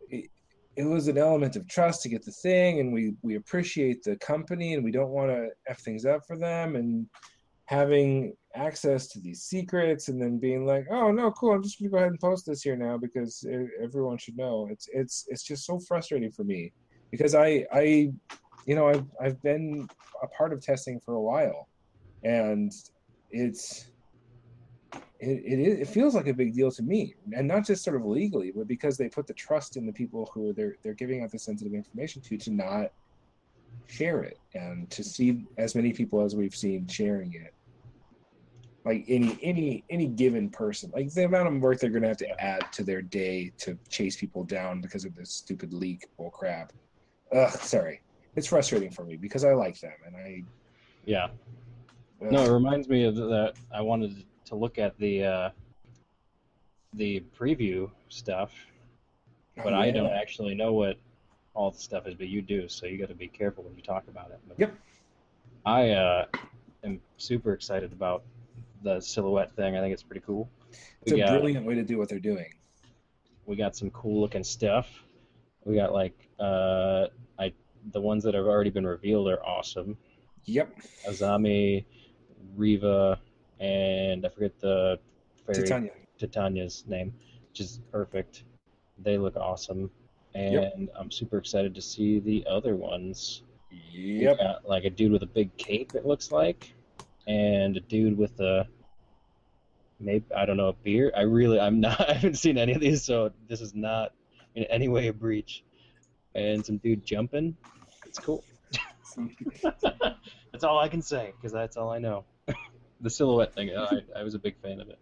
Speaker 1: it, it was an element of trust to get the thing and we we appreciate the company and we don't want to f things up for them and having access to these secrets and then being like oh no cool i'm just gonna go ahead and post this here now because everyone should know. It's it's it's just so frustrating for me because i i you know i've i've been a part of testing for a while and it's it, it, it feels like a big deal to me and not just sort of legally but because they put the trust in the people who they're they're giving out the sensitive information to to not share it and to see as many people as we've seen sharing it. Like any any any given person like the amount of work they're going to have to add to their day to chase people down because of this stupid leak bull crap ugh sorry it's frustrating for me because i like them and i
Speaker 2: Yeah.
Speaker 1: ugh.
Speaker 2: No, it reminds me of that. I wanted to look at the uh, the preview stuff, but
Speaker 1: Oh,
Speaker 2: I don't actually know what all the stuff is, but you do, so you got to be careful when you talk about it. But
Speaker 1: Yep.
Speaker 2: I uh, am super excited about the silhouette thing. I think it's pretty cool.
Speaker 1: it's
Speaker 2: We
Speaker 1: a
Speaker 2: got
Speaker 1: brilliant way to do what they're doing
Speaker 2: we got some cool looking stuff. We got like uh, the ones that have already been revealed are awesome.
Speaker 1: yep
Speaker 2: Azami, Riva, and I forget the fairy
Speaker 1: titania
Speaker 2: Titania's name, which is perfect. They look awesome, and
Speaker 1: Yep.
Speaker 2: I'm super excited to see the other ones.
Speaker 1: Yep
Speaker 2: got, like a dude with a big cape, it looks like, and a dude with a maybe I don't know a beard. I really I'm not I haven't seen any of these, so this is not in any way a breach. And some dude jumping. It's cool. that's all I can say because that's all I know. the silhouette thing, I, I was a big fan of it.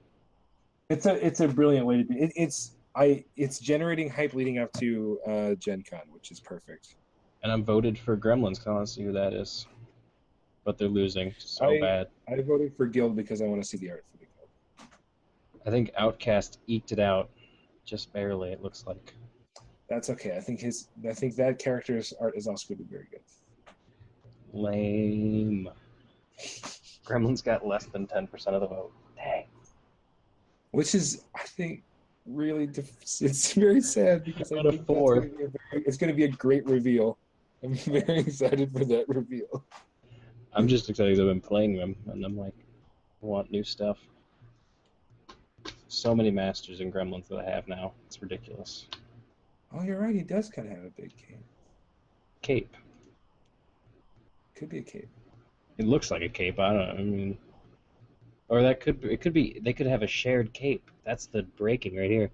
Speaker 1: It's a it's a brilliant way to do it. It's I it's generating hype leading up to uh, Gen Con, which is perfect.
Speaker 2: And I'm voted for Gremlins. 'cause I want to see who that is. But they're losing so
Speaker 1: I-
Speaker 2: bad.
Speaker 1: I voted for Guild because I want to see the art for the Guild.
Speaker 2: I think Outcast eked it out, just barely. It looks like.
Speaker 1: That's okay. I think his I think that character's art is also going to be very good.
Speaker 2: Lame. Gremlins got less than ten percent of the vote. Dang.
Speaker 1: Which is I think really def- it's very sad because I think
Speaker 2: four.
Speaker 1: Gonna be a very, it's going to be a great reveal. I'm very excited for that reveal.
Speaker 2: I'm just excited I've been playing them, and I'm like, I want new stuff. So many masters and Gremlins that I have now. It's ridiculous.
Speaker 1: Oh, you're right. He does kind of have a big cape.
Speaker 2: Cape.
Speaker 1: Could be a cape.
Speaker 2: It looks like a cape. I don't know. I mean, or that could be, it could be they could have a shared cape. That's the breaking right here.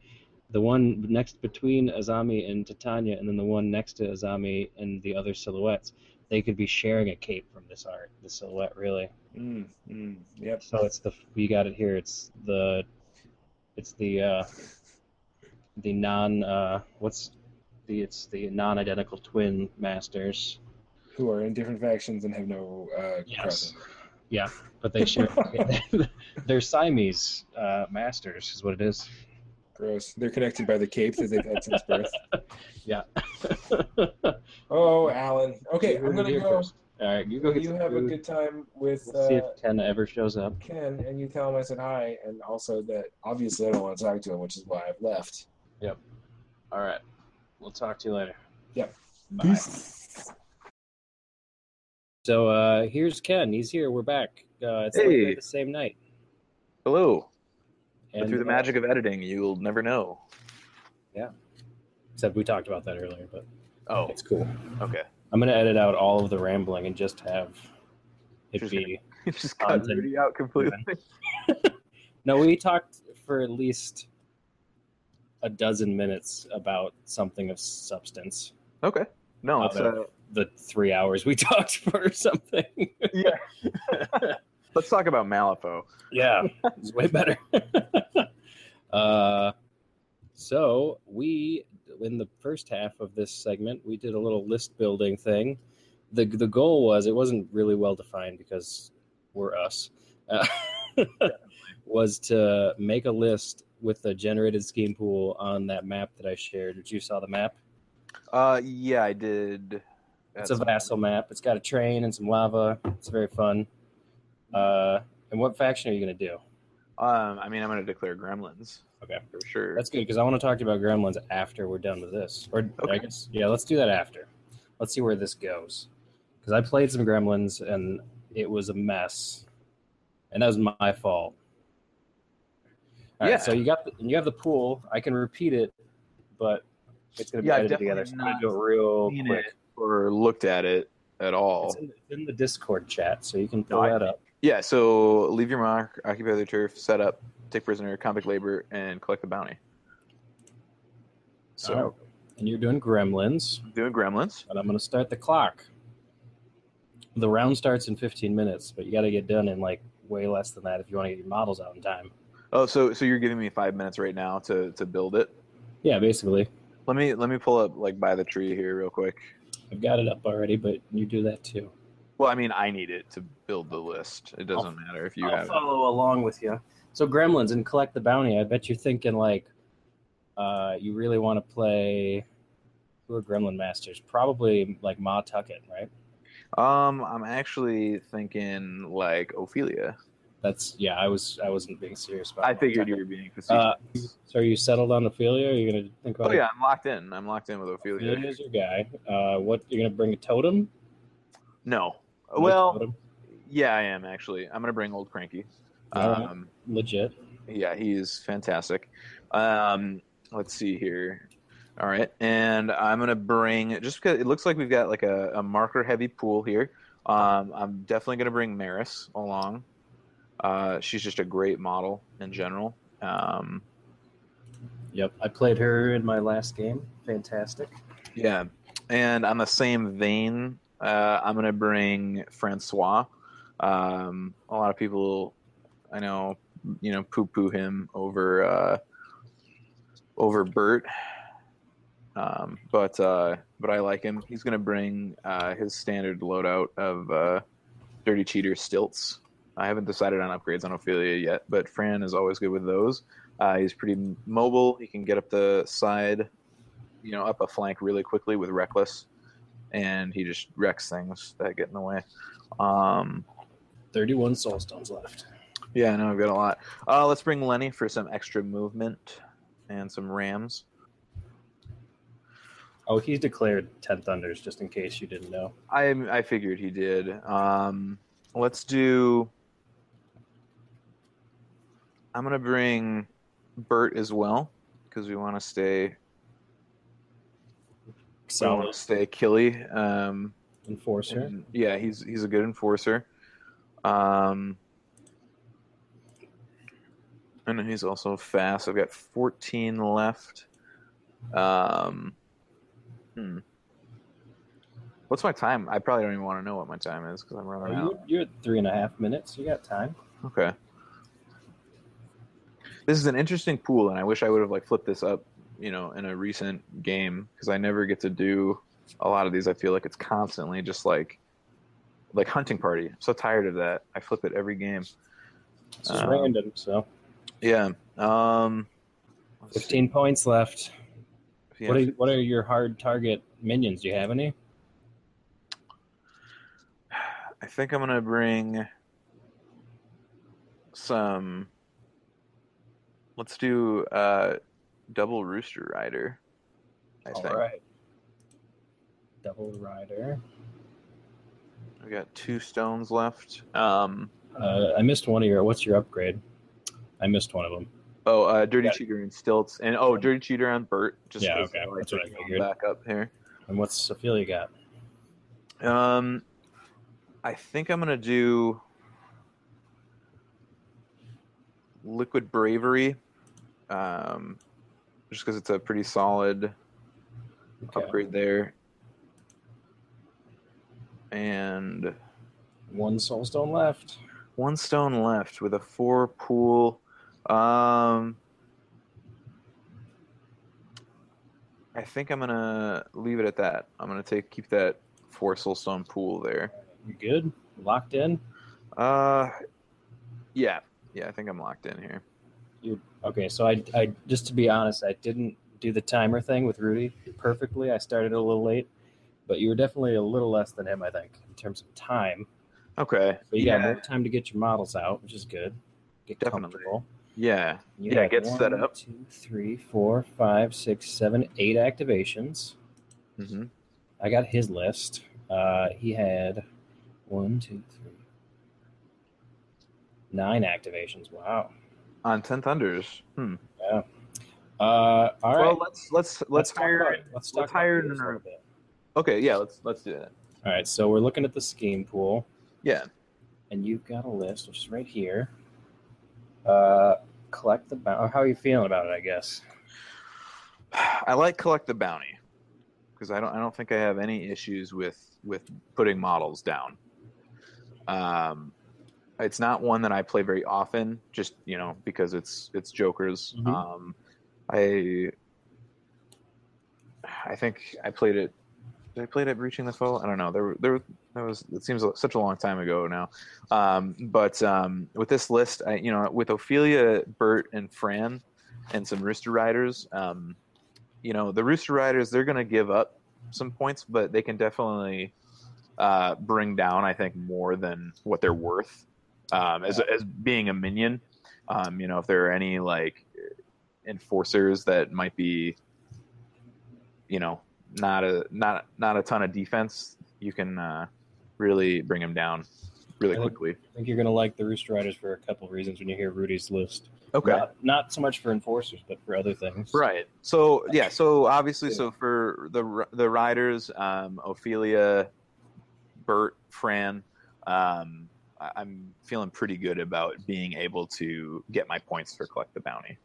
Speaker 2: The one next between Azami and Titania, and then the one next to Azami and the other silhouettes. They could be sharing a cape from this art, the silhouette, really.
Speaker 1: Mm, mm, yep.
Speaker 2: So it's the you got it here. It's the it's the uh, the non uh, what's the it's the non-identical twin masters
Speaker 1: who are in different factions and have no uh,
Speaker 2: Yes.
Speaker 1: crossover.
Speaker 2: Yeah, but they share. they're Siamese uh, masters, is what it is.
Speaker 1: Gross. They're connected by the capes that they've had since birth.
Speaker 2: Yeah.
Speaker 1: Oh, Alan. Okay, I'm gonna go.
Speaker 2: first. All right, you go get
Speaker 1: You have a good time with
Speaker 2: see
Speaker 1: uh,
Speaker 2: if Ken ever shows up.
Speaker 1: Ken, and you tell him I said hi, and also that obviously I don't want to talk to him, which is why I've left.
Speaker 2: All right, we'll talk to you later.
Speaker 1: Yep.
Speaker 2: Bye. So uh, here's Ken. He's here. We're back. Uh, it's
Speaker 4: Hey.
Speaker 2: the same night.
Speaker 4: Hello. But
Speaker 2: And,
Speaker 4: through the
Speaker 2: uh,
Speaker 4: magic of editing, you'll never know. Yeah.
Speaker 2: Except we talked about that earlier, but
Speaker 4: Oh,
Speaker 2: it's cool.
Speaker 4: okay.
Speaker 2: I'm gonna edit out all of the rambling and just have it
Speaker 4: Just
Speaker 2: be.
Speaker 4: Just cut Rudy out completely.
Speaker 2: No, we talked for at least a dozen minutes about something of substance.
Speaker 4: Okay. No, it's, uh,
Speaker 2: the three hours we talked for something.
Speaker 4: yeah. Let's talk about Malifaux.
Speaker 2: yeah, it's way better. uh, so we, in the first half of this segment, we did a little list building thing. the The goal was it wasn't really well defined because we're us. Uh, was to make a list with the generated scheme pool on that map that I shared. Did you saw the map.
Speaker 4: Uh, yeah, I did.
Speaker 2: It's a vassal map. It's got a train and some lava. It's very fun. Uh, and what faction are you going to do?
Speaker 4: Um, I mean, I'm going to declare Gremlins.
Speaker 2: Okay.
Speaker 4: For sure.
Speaker 2: That's good because I want to talk to you about Gremlins after we're done with this. Or I
Speaker 4: Okay.
Speaker 2: guess, yeah, let's do that after. Let's see where this goes. Because I played some Gremlins and it was a mess, and that was my fault. All right,
Speaker 4: Yeah.
Speaker 2: so you got the, you have the pool. I can repeat it, but it's going to be
Speaker 4: Yeah,
Speaker 2: edited together. So I'm going to do it real quick.
Speaker 4: it or looked at it at all.
Speaker 2: It's in, it's in the Discord chat, so you can pull
Speaker 4: No,
Speaker 2: that up.
Speaker 4: Yeah, so leave your mark, occupy the turf, set up, take prisoner, convict labor, and collect the bounty. So
Speaker 2: right. And you're doing Gremlins.
Speaker 4: doing Gremlins.
Speaker 2: and I'm going to start the clock. The round starts in 15 minutes, but you got to get done in like way less than that if you want to get your models out in time.
Speaker 4: Oh, so so you're giving me five minutes right now to to build it.
Speaker 2: Yeah, basically.
Speaker 4: Let me let me pull up like by the tree here real quick.
Speaker 2: I've got it up already, but you do that too.
Speaker 4: Well, I mean, I need it to build the list. It doesn't
Speaker 2: I'll-
Speaker 4: matter if you
Speaker 2: I'll
Speaker 4: have it.
Speaker 2: follow along with you. So Gremlins and collect the bounty. I bet you're thinking like, uh, you really want to play. Who are Gremlin masters? Probably like Ma Tucket, right?
Speaker 4: Um, I'm actually thinking like Ophelia.
Speaker 2: That's yeah. I was I wasn't being serious about.
Speaker 4: It.
Speaker 2: I
Speaker 4: figured you were being facetious.
Speaker 2: Uh, so are you settled on Ophelia? Are you gonna think about?
Speaker 4: oh yeah, I'm locked in. I'm locked in with Ophelia.
Speaker 2: Ophelia's your guy. Uh, what you're gonna bring a totem?
Speaker 4: No. Well,
Speaker 2: totem?
Speaker 4: yeah, I am actually. I'm gonna bring old Cranky.
Speaker 2: Right.
Speaker 4: Um,
Speaker 2: legit.
Speaker 4: yeah, he's fantastic. Um, let's see here. All right, and I'm gonna bring just because it looks like we've got like a, a marker heavy pool here. Um, I'm definitely gonna bring Maris along. Uh, she's just a great model in general. Um,
Speaker 2: Yep, I played her in my last game. Fantastic.
Speaker 4: yeah, and on the same vein, uh, I'm gonna bring Francois. Um, a lot of people, I know, you know, poo poo him over uh, over Bert. Um, but uh, but I like him. He's gonna bring uh, his standard loadout of uh, Dirty Cheater stilts. I haven't decided on upgrades on Ophelia yet, but Fran is always good with those. Uh, he's pretty mobile. He can get up the side, you know, up a flank really quickly with Reckless, and he just wrecks things that get in the way. Um,
Speaker 2: 31 soul stones left.
Speaker 4: yeah, I know I've got a lot. Uh, let's bring Lenny for some extra movement and some rams.
Speaker 2: Oh, he's declared 10 thunders, just in case you didn't know.
Speaker 4: I I figured he did. Um, let's do. I'm gonna bring Bert as well because we want to stay. We want to stay killy. Um,
Speaker 2: enforcer.
Speaker 4: and yeah, he's he's a good enforcer. Um, and he's also fast. I've got 14 left. Um, hmm. What's my time? I probably don't even want to know what my time is because I'm
Speaker 2: Oh,
Speaker 4: running
Speaker 2: you're,
Speaker 4: out.
Speaker 2: you're at three and a half minutes. You got time.
Speaker 4: Okay. This is an interesting pool, and I wish I would have like flipped this up, you know, in a recent game because I never get to do a lot of these, I feel like it's constantly just like like hunting party. I'm so tired of that. I flip it every game.
Speaker 2: It's just
Speaker 4: Um,
Speaker 2: random. So
Speaker 4: Yeah. Um, let's see.
Speaker 2: 15 points left.
Speaker 4: Yeah.
Speaker 2: What are what are your hard target minions? Do you have any?
Speaker 4: I think I'm gonna bring some. Let's do uh, double rooster rider. I
Speaker 2: All
Speaker 4: think
Speaker 2: right. Double rider.
Speaker 4: we got two stones left. Um,
Speaker 2: Uh, I missed one of your. What's your upgrade? I missed one of them.
Speaker 4: oh, uh, dirty cheater and stilts, and oh, dirty cheater on Bert. Just
Speaker 2: Yeah, okay,
Speaker 4: I
Speaker 2: that's what I figured.
Speaker 4: Back up here.
Speaker 2: And what's Ophelia got?
Speaker 4: Um, I think I'm gonna do liquid bravery. Um, just because it's a pretty solid
Speaker 2: Okay.
Speaker 4: upgrade there. And
Speaker 2: One soulstone left.
Speaker 4: one stone left with a four pool. Um, I think I'm gonna leave it at that. I'm gonna take keep that four soulstone pool there.
Speaker 2: You good? Locked in?
Speaker 4: Uh, yeah, yeah. I think I'm locked in here.
Speaker 2: You okay? So I, I just to be honest, I didn't do the timer thing with Rudy perfectly. I started a little late, but you were definitely a little less than him, I think, in terms of time.
Speaker 4: Okay.
Speaker 2: But you
Speaker 4: yeah.
Speaker 2: got more time to get your models out, which is good. Get
Speaker 4: Definitely.
Speaker 2: comfortable.
Speaker 4: Yeah.
Speaker 2: You
Speaker 4: Yeah, get set up.
Speaker 2: Two, three, four, five, six, seven, eight activations.
Speaker 4: Mm-hmm.
Speaker 2: I got his list. Uh, he had one, two, three, nine activations. Wow.
Speaker 4: On ten thunders. Hmm.
Speaker 2: Uh, all right.
Speaker 4: Well, let's let's let's,
Speaker 2: talk
Speaker 4: hire.
Speaker 2: Let's
Speaker 4: let's hire
Speaker 2: yours
Speaker 4: an-
Speaker 2: a little bit.
Speaker 4: Okay. Yeah. Let's let's do that.
Speaker 2: All right. So we're looking at the scheme pool,
Speaker 4: Yeah.
Speaker 2: and you've got a list, which is right here. Uh, collect the bounty. How are you feeling about it? I guess.
Speaker 4: I like collect the bounty because I don't I don't think I have any issues with with putting models down. Um, it's not one that I play very often, just you know because it's it's Joker's.
Speaker 2: Mhm.
Speaker 4: Um, I I think I played it. Did I play it at Reaching the Foe? I don't know. There there that was it seems such a long time ago now. Um, but um, with this list, I you know with Ophelia, Bert, and Fran, and some Rooster Riders. Um, you know the Rooster Riders they're going to give up some points, but they can definitely uh, bring down I think more than what they're worth um, as as being a minion. Um, you know if there are any like enforcers that might be, you know, not a not not a ton of defense, you can uh, really bring them down really
Speaker 2: I think-
Speaker 4: quickly.
Speaker 2: I think you're gonna like the Rooster Riders for a couple of reasons when you hear Rudy's list.
Speaker 4: Okay.
Speaker 2: Not, not so much for enforcers, but for other things.
Speaker 4: Right. So yeah. So obviously, so for the the riders, um, Ophelia, Bert, Fran, um, I'm feeling pretty good about being able to get my points for collect the bounty.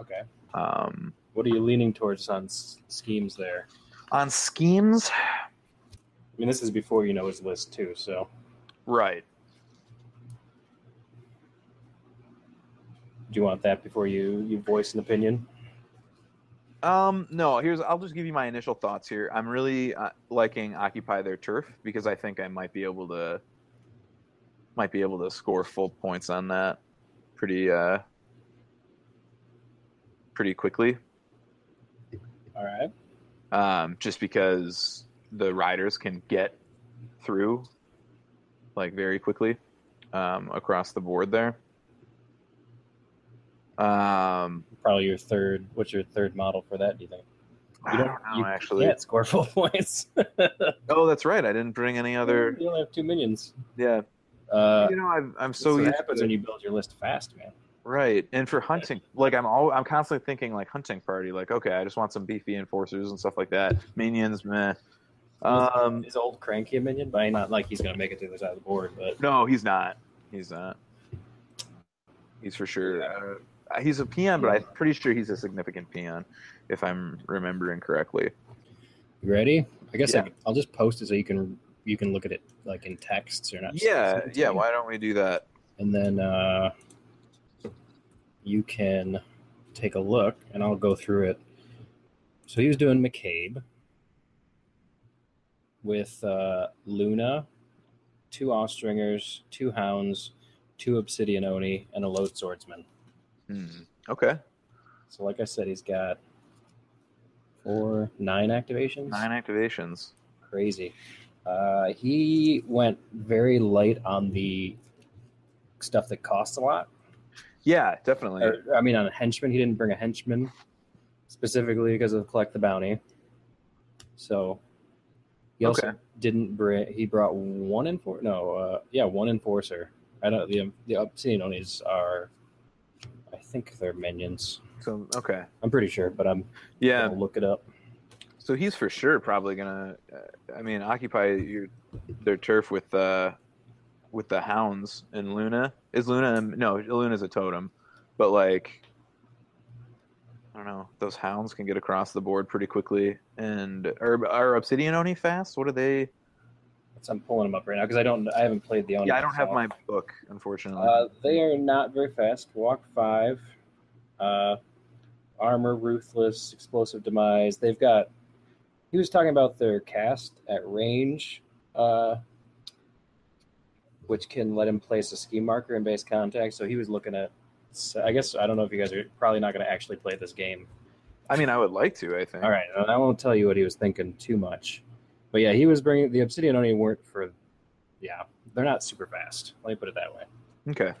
Speaker 2: Okay.
Speaker 4: Um,
Speaker 2: What are you leaning towards on s- schemes there?
Speaker 4: on schemes,
Speaker 2: I mean, this is before you know his list too. So
Speaker 4: right?
Speaker 2: do you want that before you you voice an opinion?
Speaker 4: Um, no. Here's I'll just give you my initial thoughts here. I'm really uh, liking occupy their turf because I think I might be able to might be able to score full points on that pretty uh pretty quickly.
Speaker 2: All right.
Speaker 4: um, just because the riders can get through like very quickly um, across the board there. Um,
Speaker 2: Probably your third. What's your third model for that? Do you think?
Speaker 4: I don't know
Speaker 2: you
Speaker 4: actually.
Speaker 2: can't score full points.
Speaker 4: Oh, that's right. I didn't bring any other.
Speaker 2: You only have two minions.
Speaker 4: Yeah,
Speaker 2: Uh,
Speaker 4: you know, I'm, I'm
Speaker 2: so what happens when you build your list fast, man.
Speaker 4: right. And for hunting, like I'm all I'm constantly thinking like hunting party. Like okay, I just want some beefy enforcers and stuff like that. Minions, meh. Um,
Speaker 2: Is old cranky a minion? But not like he's gonna make it to the other side of the board. But
Speaker 4: No, he's not. He's not. He's for sure. Uh, he's a peon, but I'm pretty sure he's a significant peon, if I'm remembering correctly.
Speaker 2: you ready? I guess
Speaker 4: Yeah.
Speaker 2: I, I'll just post it so you can you can look at it like in text or not.
Speaker 4: Yeah,
Speaker 2: send it to
Speaker 4: yeah. Why don't we do that?
Speaker 2: and then uh, you can take a look, and I'll go through it. So he was doing McCabe. with uh, Luna, two Austringers, two Hounds, two Obsidian Oni, and a Lone Swordsman.
Speaker 4: Hmm. Okay.
Speaker 2: So, like I said, he's got four, nine activations.
Speaker 4: Nine activations.
Speaker 2: Crazy. Uh, he went very light on the stuff that costs a lot.
Speaker 4: Yeah, definitely.
Speaker 2: Or, I mean, on a henchman, he didn't bring a henchman specifically because of collect the bounty. So he also
Speaker 4: Okay.
Speaker 2: didn't bring. He brought one enfor. No, uh, yeah, one enforcer. I don't. The the obsidian onis are. I think they're minions.
Speaker 4: So okay.
Speaker 2: I'm pretty sure, but I'm
Speaker 4: Yeah.
Speaker 2: look it up.
Speaker 4: So he's for sure probably gonna. Uh, I mean, occupy your their turf with uh with the hounds and Luna. Is Luna? No, Luna's a totem, but like. I don't know. Those hounds can get across the board pretty quickly, and are, are Obsidian Oni fast? What are they?
Speaker 2: I'm pulling them up right now because I don't. I haven't played the oni.
Speaker 4: Yeah, I don't have my book, unfortunately.
Speaker 2: Uh, they are not very fast. Walk five, uh, armor, ruthless, explosive demise. They've got. He was talking about their cast at range, uh, which can let him place a ski marker in base contact. So he was looking at. So I guess I don't know if you guys are probably not going to actually play this game.
Speaker 4: I mean, I would like to. I think.
Speaker 2: All right, and I won't tell you what he was thinking too much, but yeah, he was bringing the Obsidian Oni weren't for. Yeah, they're not super fast. Let me put it that way.
Speaker 4: Okay.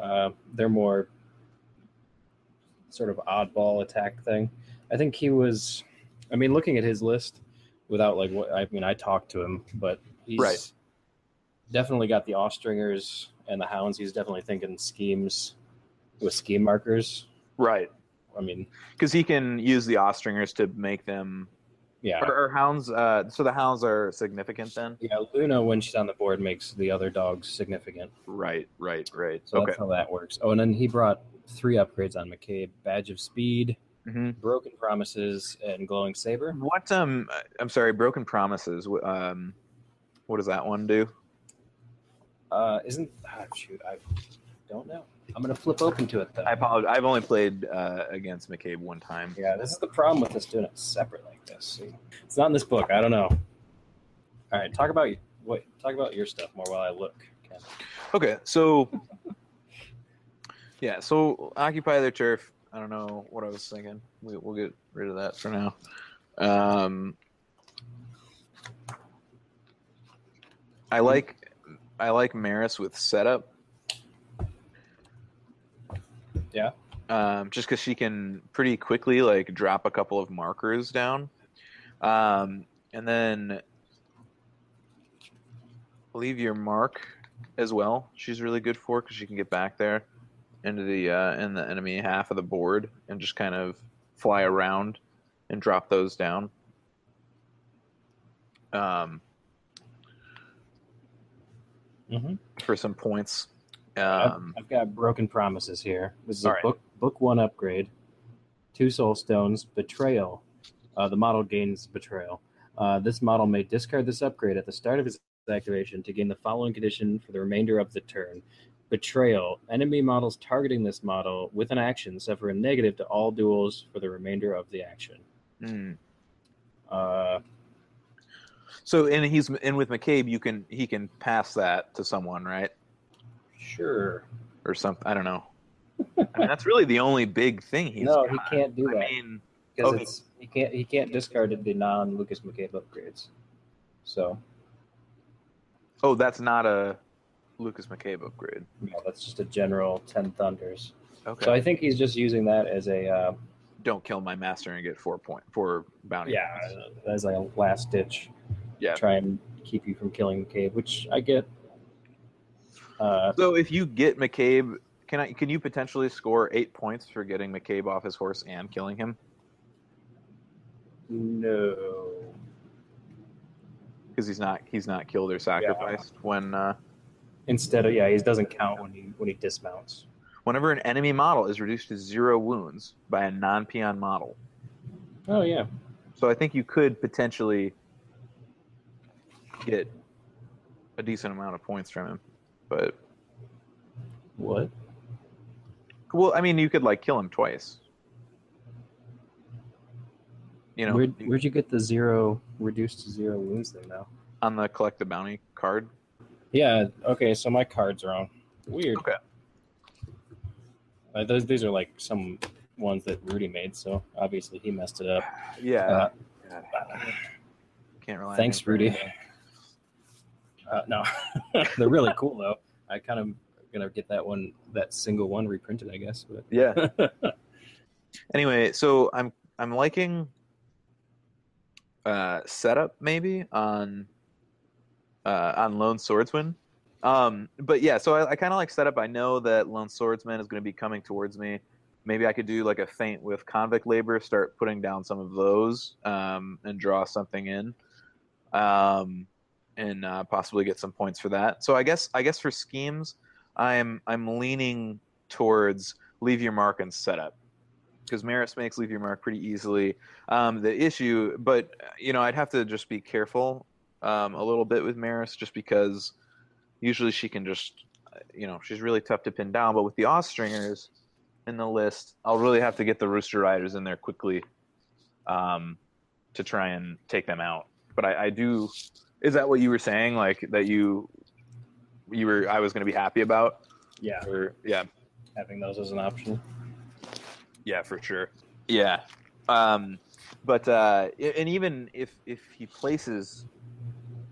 Speaker 2: Uh, they're more sort of oddball attack thing. I think he was. I mean, looking at his list, without like what I mean, I talked to him, but he's
Speaker 4: Right.
Speaker 2: definitely got the Austringers and the Hounds. He's definitely thinking schemes with scheme markers.
Speaker 4: Right.
Speaker 2: I mean,
Speaker 4: Because he can use the Austringers to make them.
Speaker 2: yeah,
Speaker 4: Or, hounds. Uh, so the hounds are significant then.
Speaker 2: yeah. Luna, when she's on the board, makes the other dogs significant.
Speaker 4: Right. Right. Right.
Speaker 2: So
Speaker 4: okay.
Speaker 2: that's how that works. Oh, and then he brought three upgrades on McCabe: Badge of Speed,
Speaker 4: hmm
Speaker 2: Broken Promises, and Glowing Saber.
Speaker 4: What? Um. I'm sorry. Broken promises. wh- Um. What does that one do?
Speaker 2: Uh, isn't ah, shoot? I don't know. I'm gonna flip open to it though.
Speaker 4: I apologize. I've only played uh, against McCabe one time.
Speaker 2: yeah, this is the problem with us doing it separate like this. See? It's not in this book. I don't know. All right, talk about what. Talk about your stuff more while I look. Ken.
Speaker 4: Okay, so yeah, so occupy their turf. I don't know what I was thinking. We, we'll get rid of that for now. Um, I like I like Maris with setup.
Speaker 2: Yeah.
Speaker 4: Um, just because she can pretty quickly like drop a couple of markers down, um, and then leave your mark as well. She's really good for because she can get back there into the uh, in the enemy half of the board and just kind of fly around and drop those down. Um,
Speaker 2: Mhm.
Speaker 4: for some points.
Speaker 2: I've-
Speaker 4: Um,
Speaker 2: I've got Broken Promises here. This is a
Speaker 4: right.
Speaker 2: book book one upgrade. Two Soul Stones, Betrayal. Uh, the model gains Betrayal. Uh, this model may discard this upgrade at the start of its activation to gain the following condition for the remainder of the turn. Betrayal. Enemy models targeting this model with an action suffer a negative to all duels for the remainder of the action.
Speaker 4: hmm.
Speaker 2: Uh,
Speaker 4: So and he's and with McCabe, you can he can pass that to someone, right?
Speaker 2: sure.
Speaker 4: Or something. I don't know. I mean, that's really the only big thing he's.
Speaker 2: no,
Speaker 4: got.
Speaker 2: he can't do
Speaker 4: I
Speaker 2: that
Speaker 4: mean,
Speaker 2: because
Speaker 4: okay.
Speaker 2: it's he can't he can't discard the non Lucas McCabe upgrades. So
Speaker 4: oh, that's not a Lucas McCabe upgrade.
Speaker 2: no, that's just a general ten thunders.
Speaker 4: Okay.
Speaker 2: So I think he's just using that as a uh,
Speaker 4: don't kill my master and get four point four bounty.
Speaker 2: yeah as like a last ditch.
Speaker 4: Yeah.
Speaker 2: Try and keep you from killing McCabe, which I get. Uh,
Speaker 4: So if you get McCabe, can I? Can you potentially score eight points for getting McCabe off his horse and killing him?
Speaker 2: no.
Speaker 4: Because he's not he's not killed or sacrificed when uh,
Speaker 2: Instead of yeah, he doesn't count when he when he dismounts.
Speaker 4: whenever an enemy model is reduced to zero wounds by a non-peon model.
Speaker 2: Oh yeah.
Speaker 4: So I think you could potentially get a decent amount of points from him. But
Speaker 2: What?
Speaker 4: well, I mean, you could like kill him twice. You know,
Speaker 2: Where'd, where'd you get the zero? reduced to zero wounds thing now.
Speaker 4: on the collect the bounty card.
Speaker 2: Yeah. Okay. So my card's are wrong. Weird.
Speaker 4: Okay.
Speaker 2: Uh, those these are like some ones that Rudy made, so obviously he messed it up.
Speaker 4: Yeah.
Speaker 2: Uh,
Speaker 4: Can't rely.
Speaker 2: Thanks, Rudy. Uh, no, they're really cool though. I kind of gonna get that one, that single one reprinted, I guess. But
Speaker 4: Yeah. anyway, so I'm I'm liking uh setup maybe on uh on Lone Swordsman. Um but yeah, so I, I kinda like setup. I know that Lone Swordsman is gonna be coming towards me. Maybe I could do like a feint with convict labor, start putting down some of those, um, and draw something in. Um and uh, possibly get some points for that. So I guess I guess for schemes, I'm I'm leaning towards leave your mark and setup because Maris makes leave your mark pretty easily. Um, the issue, but you know, I'd have to just be careful um, a little bit with Maris, just because usually she can just, you know, she's really tough to pin down. But with the Austringers in the list, I'll really have to get the Rooster Riders in there quickly um, to try and take them out. But I, I do. Is that what you were saying? Like that you you were I was going to be happy about?
Speaker 2: yeah,
Speaker 4: Or yeah,
Speaker 2: having those as an option.
Speaker 4: Yeah, for sure. Yeah, um, but uh, and even if if he places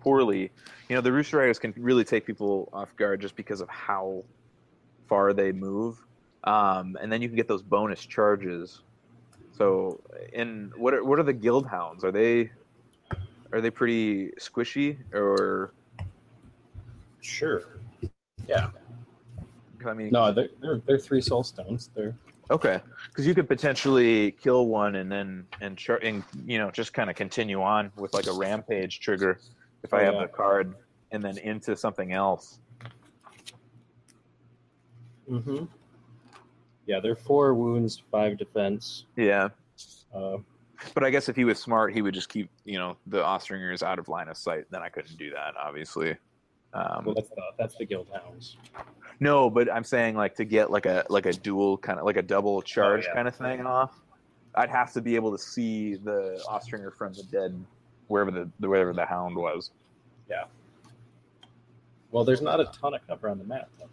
Speaker 4: poorly, you know, the Rooster Riders can really take people off guard just because of how far they move, um, and then you can get those bonus charges. So, and what are what are the Guild Hounds? Are they are they pretty squishy or?
Speaker 2: Sure. Yeah.
Speaker 4: I mean,
Speaker 2: No, they're they're, they're three soul stones. They're
Speaker 4: Okay, because you could potentially kill one and then and, char- and you know just kind of continue on with like a rampage trigger if I
Speaker 2: Oh,
Speaker 4: have
Speaker 2: yeah.
Speaker 4: the card and then into something else.
Speaker 2: mm-hmm. Yeah, they're four wounds, five defense.
Speaker 4: Yeah,
Speaker 2: Uh,
Speaker 4: but I guess if he was smart, he would just keep you know the Austringers out of line of sight. Then I couldn't do that, obviously. Um,
Speaker 2: well, that's the that's the guild hounds.
Speaker 4: no, but I'm saying like to get like a like a dual kind of like a double charge
Speaker 2: Oh, yeah.
Speaker 4: kind of thing off. I'd have to be able to see the Austringer from the dead wherever the wherever the hound was. Yeah.
Speaker 2: Well, there's not a ton of cover on the map. though.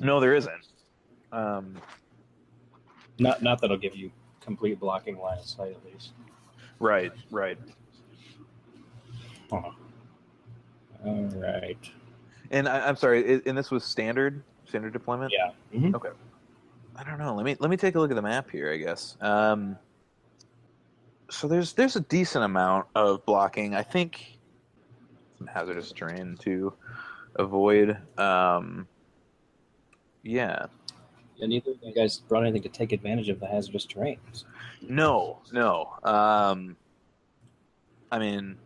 Speaker 4: No, there isn't. Um,
Speaker 2: Not not that'll give you complete blocking line of sight at least.
Speaker 4: right, right.
Speaker 2: Huh. All right.
Speaker 4: And I, I'm sorry, and this was standard standard deployment.
Speaker 2: Yeah. Mhm.
Speaker 4: Okay. I don't know. Let me let me take a look at the map here. I guess. Um, so there's there's a decent amount of blocking. I think some hazardous terrain to avoid. Um, yeah.
Speaker 2: And neither of you guys brought anything to take advantage of the hazardous terrain.
Speaker 4: No, no. Um, I mean,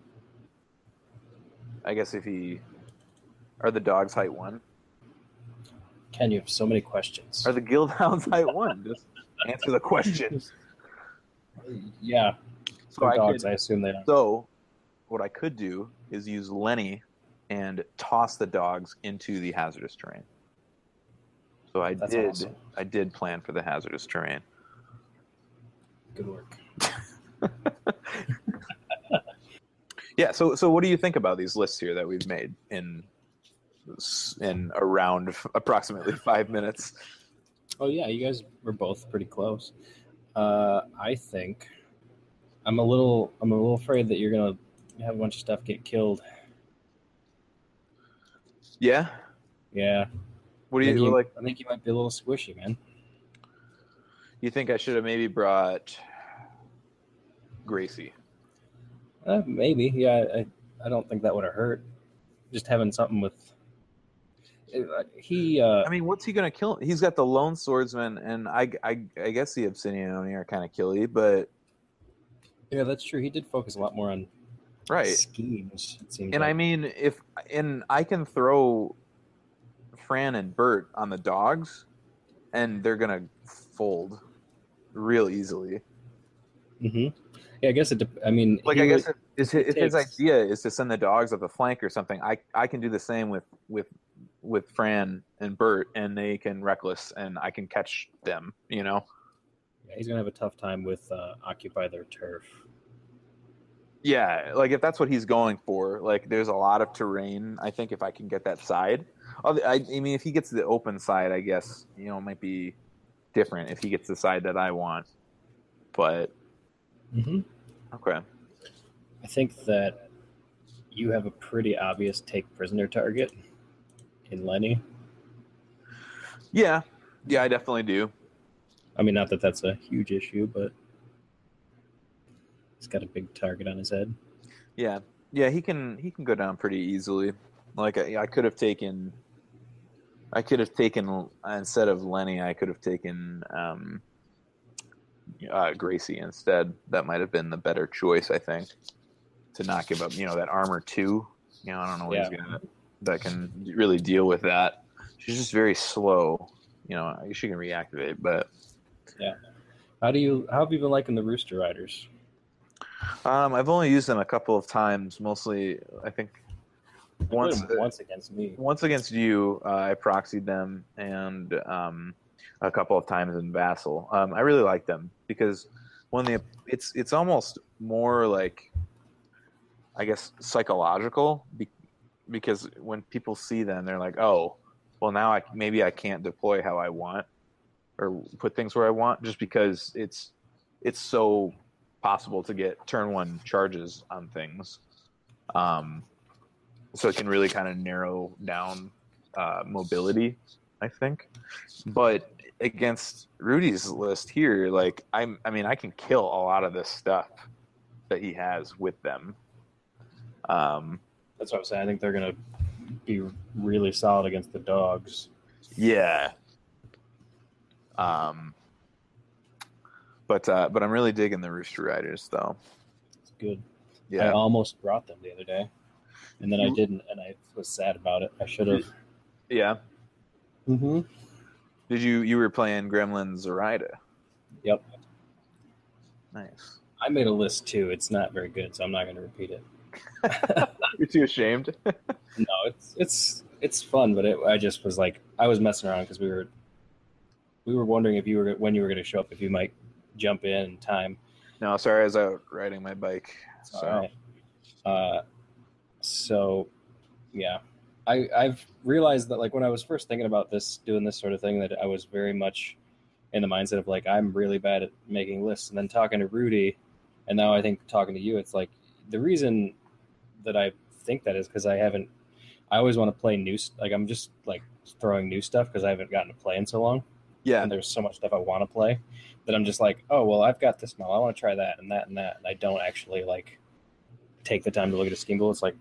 Speaker 4: I guess if he are the dogs height one,
Speaker 2: Ken, you have so many questions.
Speaker 4: are the guild hounds height one? Just answer the question.
Speaker 2: yeah.
Speaker 4: So I
Speaker 2: dogs,
Speaker 4: could,
Speaker 2: I assume they are.
Speaker 4: so what I could do is use Lenny and toss the dogs into the hazardous terrain. So I
Speaker 2: That's
Speaker 4: did.
Speaker 2: awesome.
Speaker 4: I did plan for the hazardous terrain.
Speaker 2: Good work.
Speaker 4: Yeah. So so what do you think about these lists here that we've made in in around approximately five minutes?
Speaker 2: Oh yeah, you guys were both pretty close. Uh, I think I'm a little I'm a little afraid that you're gonna have a bunch of stuff get killed.
Speaker 4: Yeah.
Speaker 2: Yeah.
Speaker 4: What do
Speaker 2: I think
Speaker 4: you like?
Speaker 2: I think you might be a little squishy, man.
Speaker 4: You think I should have maybe brought Gracie?
Speaker 2: Uh, maybe. Yeah. I I don't think that would have hurt. Just having something with uh, he. Uh,
Speaker 4: I mean, what's he gonna kill? He's got the lone swordsman, and I, I, I guess the obsidian oni are kind of killy, but
Speaker 2: yeah, that's true. He did focus a lot more on
Speaker 4: right.
Speaker 2: schemes. It seems.
Speaker 4: And
Speaker 2: like.
Speaker 4: I mean, if and I can throw Fran and Bert on the dogs, and they're gonna fold real easily.
Speaker 2: Mm-hmm. Yeah, I guess it. I mean,
Speaker 4: Like I
Speaker 2: would-
Speaker 4: guess if, if his, if his idea is to send the dogs up the flank or something, I I can do the same with with with Fran and Bert, and they can reckless, and I can catch them. You know.
Speaker 2: He's gonna have a tough time with uh, occupy their turf.
Speaker 4: Yeah, like if that's what he's going for, like there's a lot of terrain. I think if I can get that side, I, I mean, if he gets the open side, I guess you know it might be different if he gets the side that I want. But
Speaker 2: Mm-hmm.
Speaker 4: okay,
Speaker 2: I think that you have a pretty obvious take prisoner target in Lenny.
Speaker 4: yeah, yeah, I definitely do.
Speaker 2: I mean, not that that's a huge issue, but he's got a big target on his head.
Speaker 4: Yeah, yeah, he can he can go down pretty easily. Like I, I could have taken, I could have taken instead of Lenny, I could have taken um, uh, Gracie instead. That might have been the better choice, I think, to not give up. You know that armor two. You know, I don't know what he's gonna that can really deal with that. She's just very slow. You know, I guess she can reactivate, but
Speaker 2: How do you? How have you been liking the Rooster Riders?
Speaker 4: um, I've only used them a couple of times. Mostly, I think once.
Speaker 2: once against me.
Speaker 4: once against you, uh, I proxied them, and um, a couple of times in Vassal. Um, I really like them because when they, it's it's almost more like, I guess psychological, be, because when people see them, they're like, oh, well now I maybe I can't deploy how I want or put things where I want just because it's it's so possible to get turn one charges on things. Um, so it can really kind of narrow down uh, mobility, I think. But against Rudy's list here, like I'm, I mean, I can kill a lot of this stuff that he has with them. Um,
Speaker 2: That's what I'm saying. I think they're gonna be really solid against the dogs.
Speaker 4: yeah. Um, but uh, but I'm really digging the Rooster Riders though.
Speaker 2: It's good.
Speaker 4: Yeah.
Speaker 2: I almost brought them the other day, and then I didn't, and I was sad about it. I should have.
Speaker 4: yeah.
Speaker 2: Mm-hmm.
Speaker 4: Did you you were playing Gremlin Zoraida?
Speaker 2: Yep.
Speaker 4: Nice.
Speaker 2: I made a list too. It's not very good, so I'm not going to repeat it.
Speaker 4: You're too ashamed.
Speaker 2: No, it's it's it's fun, but it, I just was like I was messing around because we were we were wondering if you were when you were going to show up, if you might jump in in time.
Speaker 4: no, sorry, I was out riding my bike. So
Speaker 2: right. Uh, so, yeah, I I've realized that like when I was first thinking about this, doing this sort of thing, that I was very much in the mindset of like I'm really bad at making lists, and then talking to Rudy, and now I think talking to you, it's like the reason that I think that is because I haven't. I always want to play new. Like I'm just like throwing new stuff because I haven't gotten to play in so long
Speaker 4: yeah,
Speaker 2: and there's so much stuff I want to play that I'm just like, oh well, I've got this model. I want to try that and that and that, and I don't actually like take the time to look at a scheme. It's like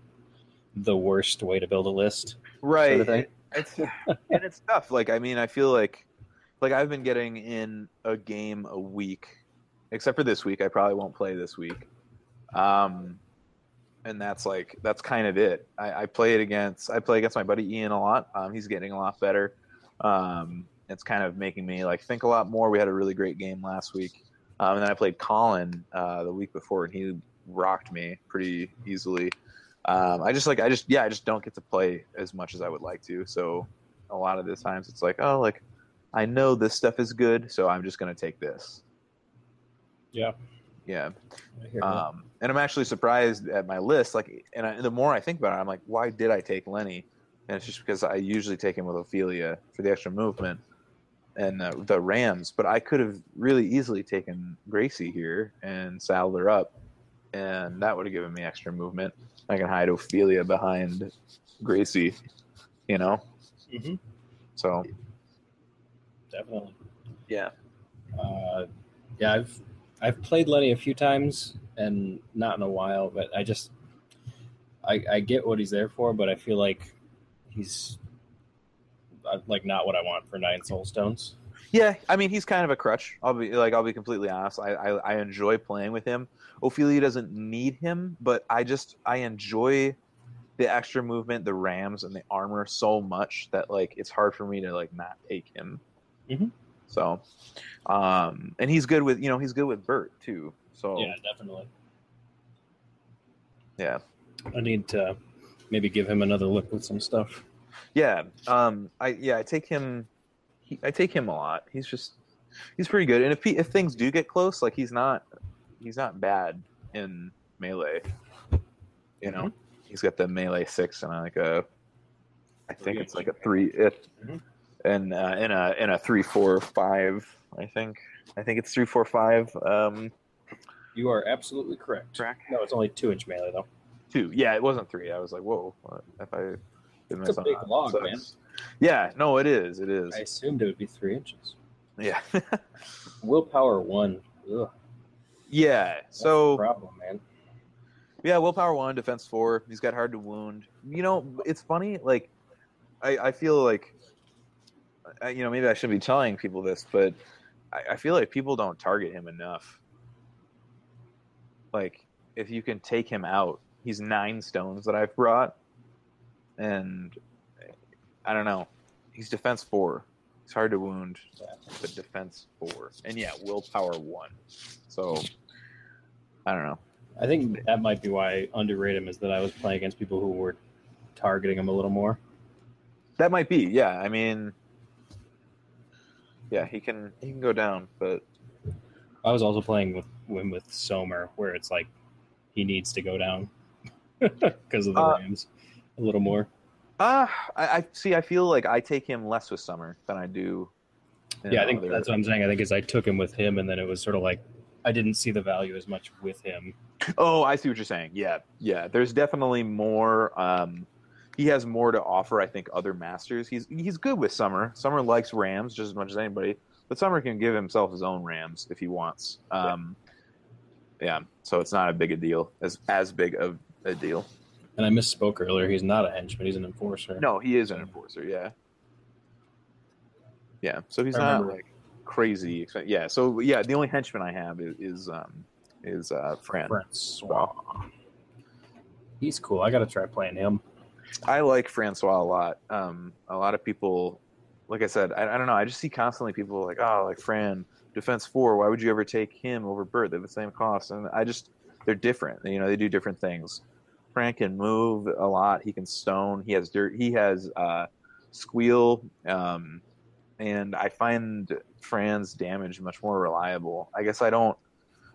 Speaker 2: the worst way to build a list.
Speaker 4: right.
Speaker 2: sort of thing.
Speaker 4: It's and it's tough. Like I mean, I feel like like I've been getting in a game a week, except for this week. I probably won't play this week. Um, and that's like that's kind of it. I, I play it against I play against my buddy Ian a lot. Um, he's getting a lot better. Um, it's kind of making me like think a lot more. We had a really great game last week, um, and then I played Colin uh, the week before, and he rocked me pretty easily. Um, I just like I just yeah I just don't get to play as much as I would like to. So a lot of the times it's like oh like I know this stuff is good, so I'm just gonna take this.
Speaker 2: Yeah.
Speaker 4: Yeah.
Speaker 2: I hear that.
Speaker 4: Um, and I'm actually surprised at my list. Like, and I, the more I think about it, I'm like, why did I take Lenny? And it's just because I usually take him with Ophelia for the extra movement and uh, the Rams. But I could have really easily taken Gracie here and saddled her up, and that would have given me extra movement. I can hide Ophelia behind Gracie, you know.
Speaker 2: Mhm.
Speaker 4: So
Speaker 2: Definitely.
Speaker 4: yeah,
Speaker 2: Uh, yeah, I've I've played Lenny a few times and not in a while, but I just I, I get what he's there for, but I feel like he's like not what I want for nine soul stones.
Speaker 4: Yeah, I mean he's kind of a crutch. I'll be like I'll be completely honest. I, I I enjoy playing with him. Ophelia doesn't need him, but I just I enjoy the extra movement, the rams, and the armor so much that like it's hard for me to like not take him.
Speaker 2: Mhm.
Speaker 4: So, um, and he's good with you know he's good with Bert too. So
Speaker 2: Yeah, definitely.
Speaker 4: yeah,
Speaker 2: I need to maybe give him another look with some stuff.
Speaker 4: Yeah. Um, I yeah I take him. He, I take him a lot. He's just he's pretty good. And if he, if things do get close, like he's not he's not bad in melee. You know, he's got the melee six and like a, I think it's like a three it,
Speaker 2: Mhm.
Speaker 4: and uh, in a in a three four five. I think I think it's three four five. Um,
Speaker 2: You are absolutely correct.
Speaker 4: track
Speaker 2: No, it's only two inch melee though.
Speaker 4: two. Yeah, it wasn't three. I was like, whoa, what if I
Speaker 2: It's a big log,
Speaker 4: Sucks.
Speaker 2: man.
Speaker 4: Yeah, no, it is. It is.
Speaker 2: I assumed it would be three inches.
Speaker 4: Yeah,
Speaker 2: Willpower one. Ugh,
Speaker 4: yeah.
Speaker 2: that's
Speaker 4: So
Speaker 2: problem, man.
Speaker 4: Yeah, willpower one, defense four. He's got hard to wound. You know, it's funny. Like, I, I feel like, I, you know, maybe I shouldn't be telling people this, but I, I feel like people don't target him enough. Like, if you can take him out, he's nine stones that I've brought, and I don't know. He's defense four. He's hard to wound, but defense four, and yeah, willpower one. So, I don't know.
Speaker 2: I think that might be why I underrate him is that I was playing against people who were targeting him a little more.
Speaker 4: That might be, yeah. I mean, yeah, he can he can go down, but
Speaker 2: I was also playing with him with Som'er, where it's like he needs to go down because of the
Speaker 4: Uh,
Speaker 2: Rams a little more.
Speaker 4: uh I, I see. I feel like I take him less with Summer than I do.
Speaker 2: Yeah, I think that's what I'm saying. I think is I took him with him, and then it was sort of like I didn't see the value as much with him.
Speaker 4: Oh, I see what you're saying. Yeah, yeah. There's definitely more. Um, he has more to offer. I think other masters. He's he's good with Summer. Summer likes Rams just as much as anybody, but Summer can give himself his own Rams if he wants. Um, yeah. So it's not a big a deal as as big of a deal.
Speaker 2: And I misspoke earlier. He's not a henchman. He's an enforcer.
Speaker 4: No, he is an enforcer. Yeah. Yeah. So he's
Speaker 2: I
Speaker 4: not
Speaker 2: remember.
Speaker 4: like crazy. expen- Yeah. So yeah, the only henchman I have is is, um, is uh, Fran.
Speaker 2: Francois. He's cool. I got to try playing him.
Speaker 4: I like Francois a lot. Um, a lot of people, like I said, I, I don't know. I just see constantly people like, oh, like Fran, defense four. Why would you ever take him over Bert? They have the same cost, and I just they're different. You know, they do different things. Fran can move a lot. He can stone. He has dirt. He has uh, squeal. Um, and I find Fran's damage much more reliable. I guess I don't.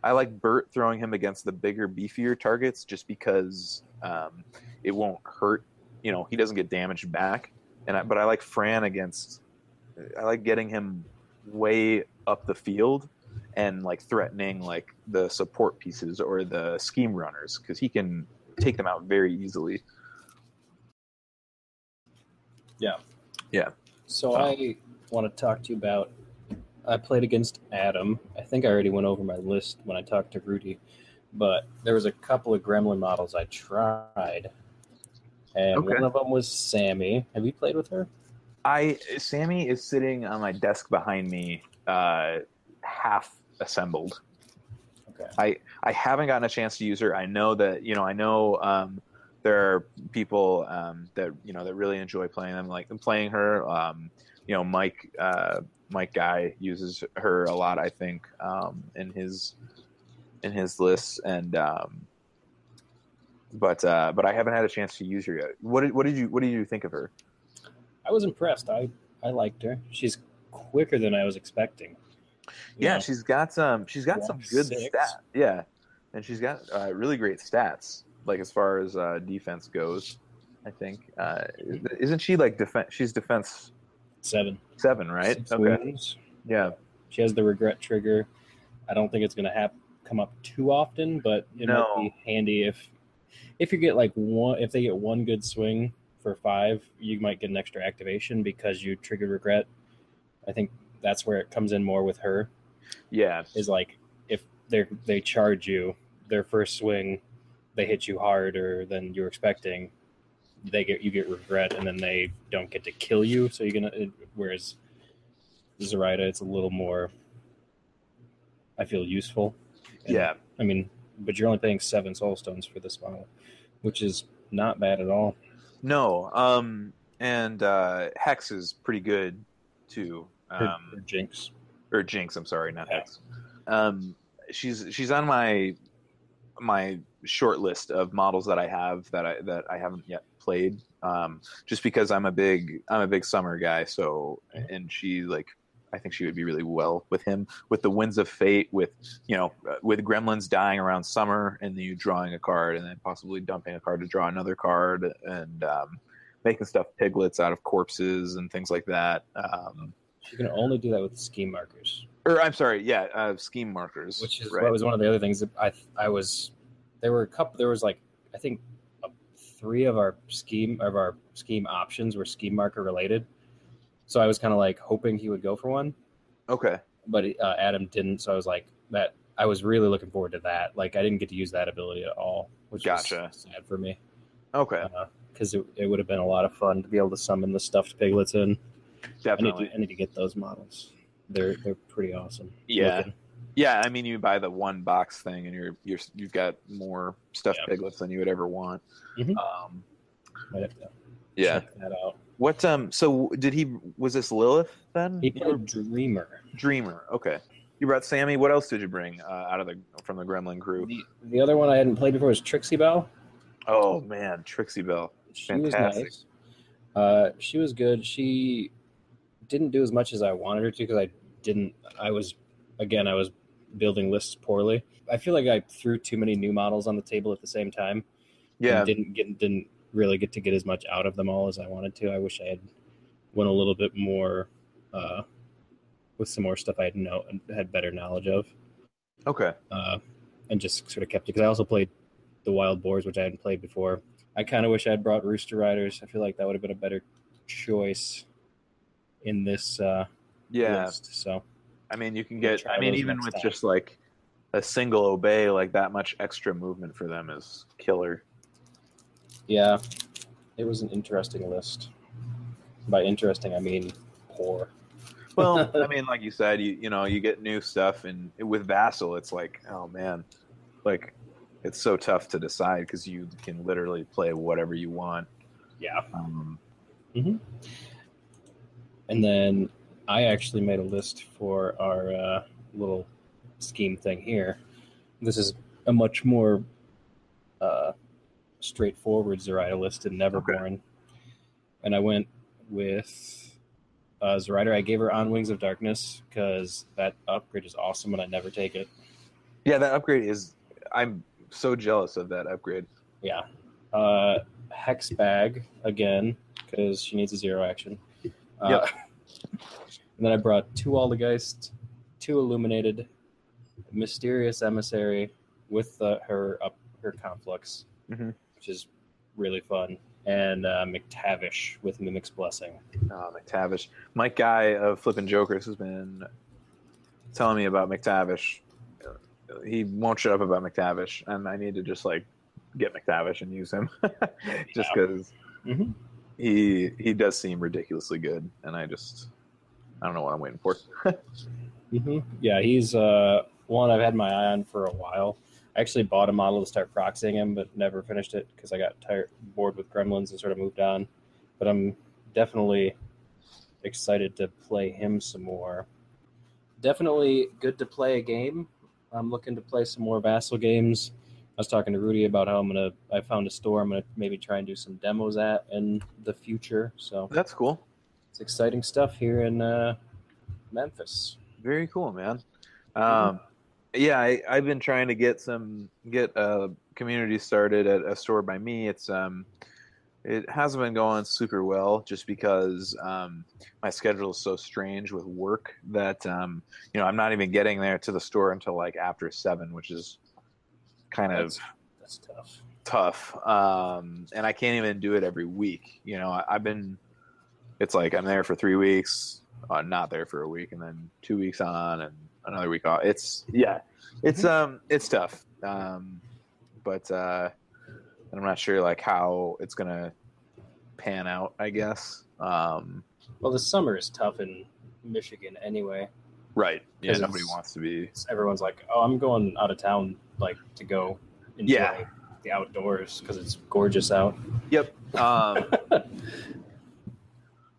Speaker 4: I like Bert throwing him against the bigger, beefier targets just because um, it won't hurt. You know, he doesn't get damaged back. And I, but I like Fran against. I like getting him way up the field and like threatening like the support pieces or the scheme runners because he can take them out very easily. Yeah. Yeah.
Speaker 2: So I want to talk to you about. I played against Adam. I think I already went over my list when I talked to Rudy, but there was a couple of Gremlin models I tried, and
Speaker 4: Okay.
Speaker 2: one of them was Sammy. Have you played with her?
Speaker 4: I Sammy is sitting on my desk behind me, uh, half assembled.
Speaker 2: Okay.
Speaker 4: I I haven't gotten a chance to use her. I know that you know I know um, there are people um, that you know that really enjoy playing them, like playing her. Um, you know, Mike uh, Mike Guy uses her a lot. I think um, in his in his lists, and um, but uh, but I haven't had a chance to use her yet. What did what did you what did you think of her?
Speaker 2: I was impressed. I I liked her. She's quicker than I was expecting.
Speaker 4: Yeah, she's got some. She's got some good
Speaker 2: six.
Speaker 4: stats. Yeah, and she's got uh, really great stats. Like as far as uh, defense goes, I think uh, isn't she like defense? She's defense
Speaker 2: seven.
Speaker 4: seven, right?
Speaker 2: Six
Speaker 4: okay.
Speaker 2: wounds.
Speaker 4: Yeah.
Speaker 2: She has the regret trigger. I don't think it's going to have come up too often, but it
Speaker 4: No.
Speaker 2: might be handy if if you get like one if they get one good swing for five, you might get an extra activation because you triggered regret. I think that's where it comes in more with her
Speaker 4: Yeah.
Speaker 2: is like if they they charge you their first swing, they hit you harder than you're expecting. They get you get regret, and then they don't get to kill you. So you're gonna. It, whereas Zoraida, it's a little more. I feel useful. And,
Speaker 4: Yeah.
Speaker 2: I mean, but you're only paying seven soul stones for this model, which is not bad at all.
Speaker 4: No. Um. And uh, Hex is pretty good too. Um,
Speaker 2: Jinx.
Speaker 4: or Jinx. I'm sorry, not
Speaker 2: Yeah.
Speaker 4: Hex. Um, she's she's on my my short list of models that I have that I that I haven't yet played. Um, just because I'm a big I'm a big summer guy. So and she like I think she would be really well with him. With the Winds of Fate, with you know, with Gremlins dying around summer, and then you drawing a card, and then possibly dumping a card to draw another card, and um, making stuff piglets out of corpses and things like that. Um,
Speaker 2: You can only do that with scheme markers,
Speaker 4: or I'm sorry, yeah, uh, scheme markers,
Speaker 2: which is
Speaker 4: right.
Speaker 2: what was one of the other things that I I was. There were a couple. There was like I think uh, three of our scheme of our scheme options were scheme marker related. So I was kind of like hoping he would go for one,
Speaker 4: okay.
Speaker 2: but uh, Adam didn't. So I was like that. I was really looking forward to that. Like I didn't get to use that ability at all, which
Speaker 4: Gotcha.
Speaker 2: was sad for me
Speaker 4: Okay,
Speaker 2: because it, it would have been a lot of fun to be able to summon the stuffed piglets in. I need,
Speaker 4: definitely.
Speaker 2: to, I need to get those models. They're they're pretty awesome.
Speaker 4: Yeah.
Speaker 2: looking.
Speaker 4: Yeah, I mean, you buy the one box thing, and you're you're you've got more stuffed
Speaker 2: Yeah.
Speaker 4: piglets than you would ever want.
Speaker 2: Mhm.
Speaker 4: Um,
Speaker 2: Might have to
Speaker 4: yeah.
Speaker 2: check that out.
Speaker 4: What um? So did he? Was this Lilith then?
Speaker 2: He played Dreamer.
Speaker 4: Dreamer. Okay. You brought Sammy. What else did you bring uh, out of the from the Gremlin crew?
Speaker 2: The, the other one I hadn't played before was Trixiebelle.
Speaker 4: Oh man, Trixiebelle.
Speaker 2: She was
Speaker 4: Fantastic.
Speaker 2: nice. Uh, she was good. She didn't do as much as I wanted her to because I didn't. I was again. I was building lists poorly. I feel like I threw too many new models on the table at the same time.
Speaker 4: Yeah,
Speaker 2: and didn't get didn't really get to get as much out of them all as I wanted to. I wish I had went a little bit more uh, with some more stuff I had know had better knowledge of,
Speaker 4: okay.
Speaker 2: uh, and just sort of kept it. Because I also played the Wild Boars, which I hadn't played before. I kind of wish I had brought Rooster Riders. I feel like that would have been a better choice in this uh,
Speaker 4: Yeah,
Speaker 2: list. So
Speaker 4: I mean, you can get. I mean, even with
Speaker 2: time.
Speaker 4: just like a single obey, like that much extra movement for them is killer.
Speaker 2: yeah, it was an interesting list. By interesting, I mean poor.
Speaker 4: Well, I mean, like you said, you you know, you get new stuff, and with Vassal, it's like, oh man, like it's so tough to decide because you can literally play whatever you want.
Speaker 2: Yeah.
Speaker 4: Um,
Speaker 2: And then I actually made a list for our uh, little scheme thing here. This is a much more uh, straightforward Zoraida list in Neverborn. And I went with uh, Zoraida. I gave her On Wings of Darkness because that upgrade is awesome and I never take it.
Speaker 4: yeah, that upgrade is. I'm so jealous of that upgrade.
Speaker 2: Yeah. Uh, Hex Bag again because she needs a zero action. Uh,
Speaker 4: Yep.
Speaker 2: And then I brought two Waldgeist, two Illuminated, Mysterious Emissary with uh, her up her conflux,
Speaker 4: Mhm.
Speaker 2: which is really fun, and uh, McTavish with Mimic's Blessing.
Speaker 4: Oh, McTavish. Mike Guy of Flippin' Jokers has been telling me about McTavish. He won't shut up about McTavish, and I need to just like get McTavish and use him, just because
Speaker 2: Mhm.
Speaker 4: He he does seem ridiculously good, and I just I don't know what I'm waiting for.
Speaker 2: hmm Yeah, he's uh, one I've had my eye on for a while. I actually bought a model to start proxying him, but never finished it because I got tired, bored with Gremlins, and sort of moved on. But I'm definitely excited to play him some more. Definitely good to play a game. I'm looking to play some more Vassal games. I was talking to Rudy about how I'm gonna. I found a store I'm gonna maybe try and do some demos at in the future. So
Speaker 4: That's cool.
Speaker 2: it's exciting stuff here in uh, Memphis.
Speaker 4: Very cool, man. Um, yeah, I, I've been trying to get some get a community started at a store by me. It's um, it hasn't been going super well just because um, my schedule is so strange with work that um, you know I'm not even getting there to the store until like after seven, which is kind of
Speaker 2: That's, that's tough.
Speaker 4: tough. Um, and I can't even do it every week. You know, I, I've been, it's like I'm there for three weeks, uh, not there for a week, and then two weeks on and another week off. It's, yeah, it's, um, it's tough. Um, but, uh, I'm not sure like how it's going to pan out, I guess. Um,
Speaker 2: Well, the summer is tough in Michigan anyway.
Speaker 4: Right. Yeah. Nobody wants to be,
Speaker 2: everyone's like, "Oh, I'm going out of town, like to go enjoy
Speaker 4: Yeah.
Speaker 2: the outdoors because it's gorgeous out."
Speaker 4: Yep. Um,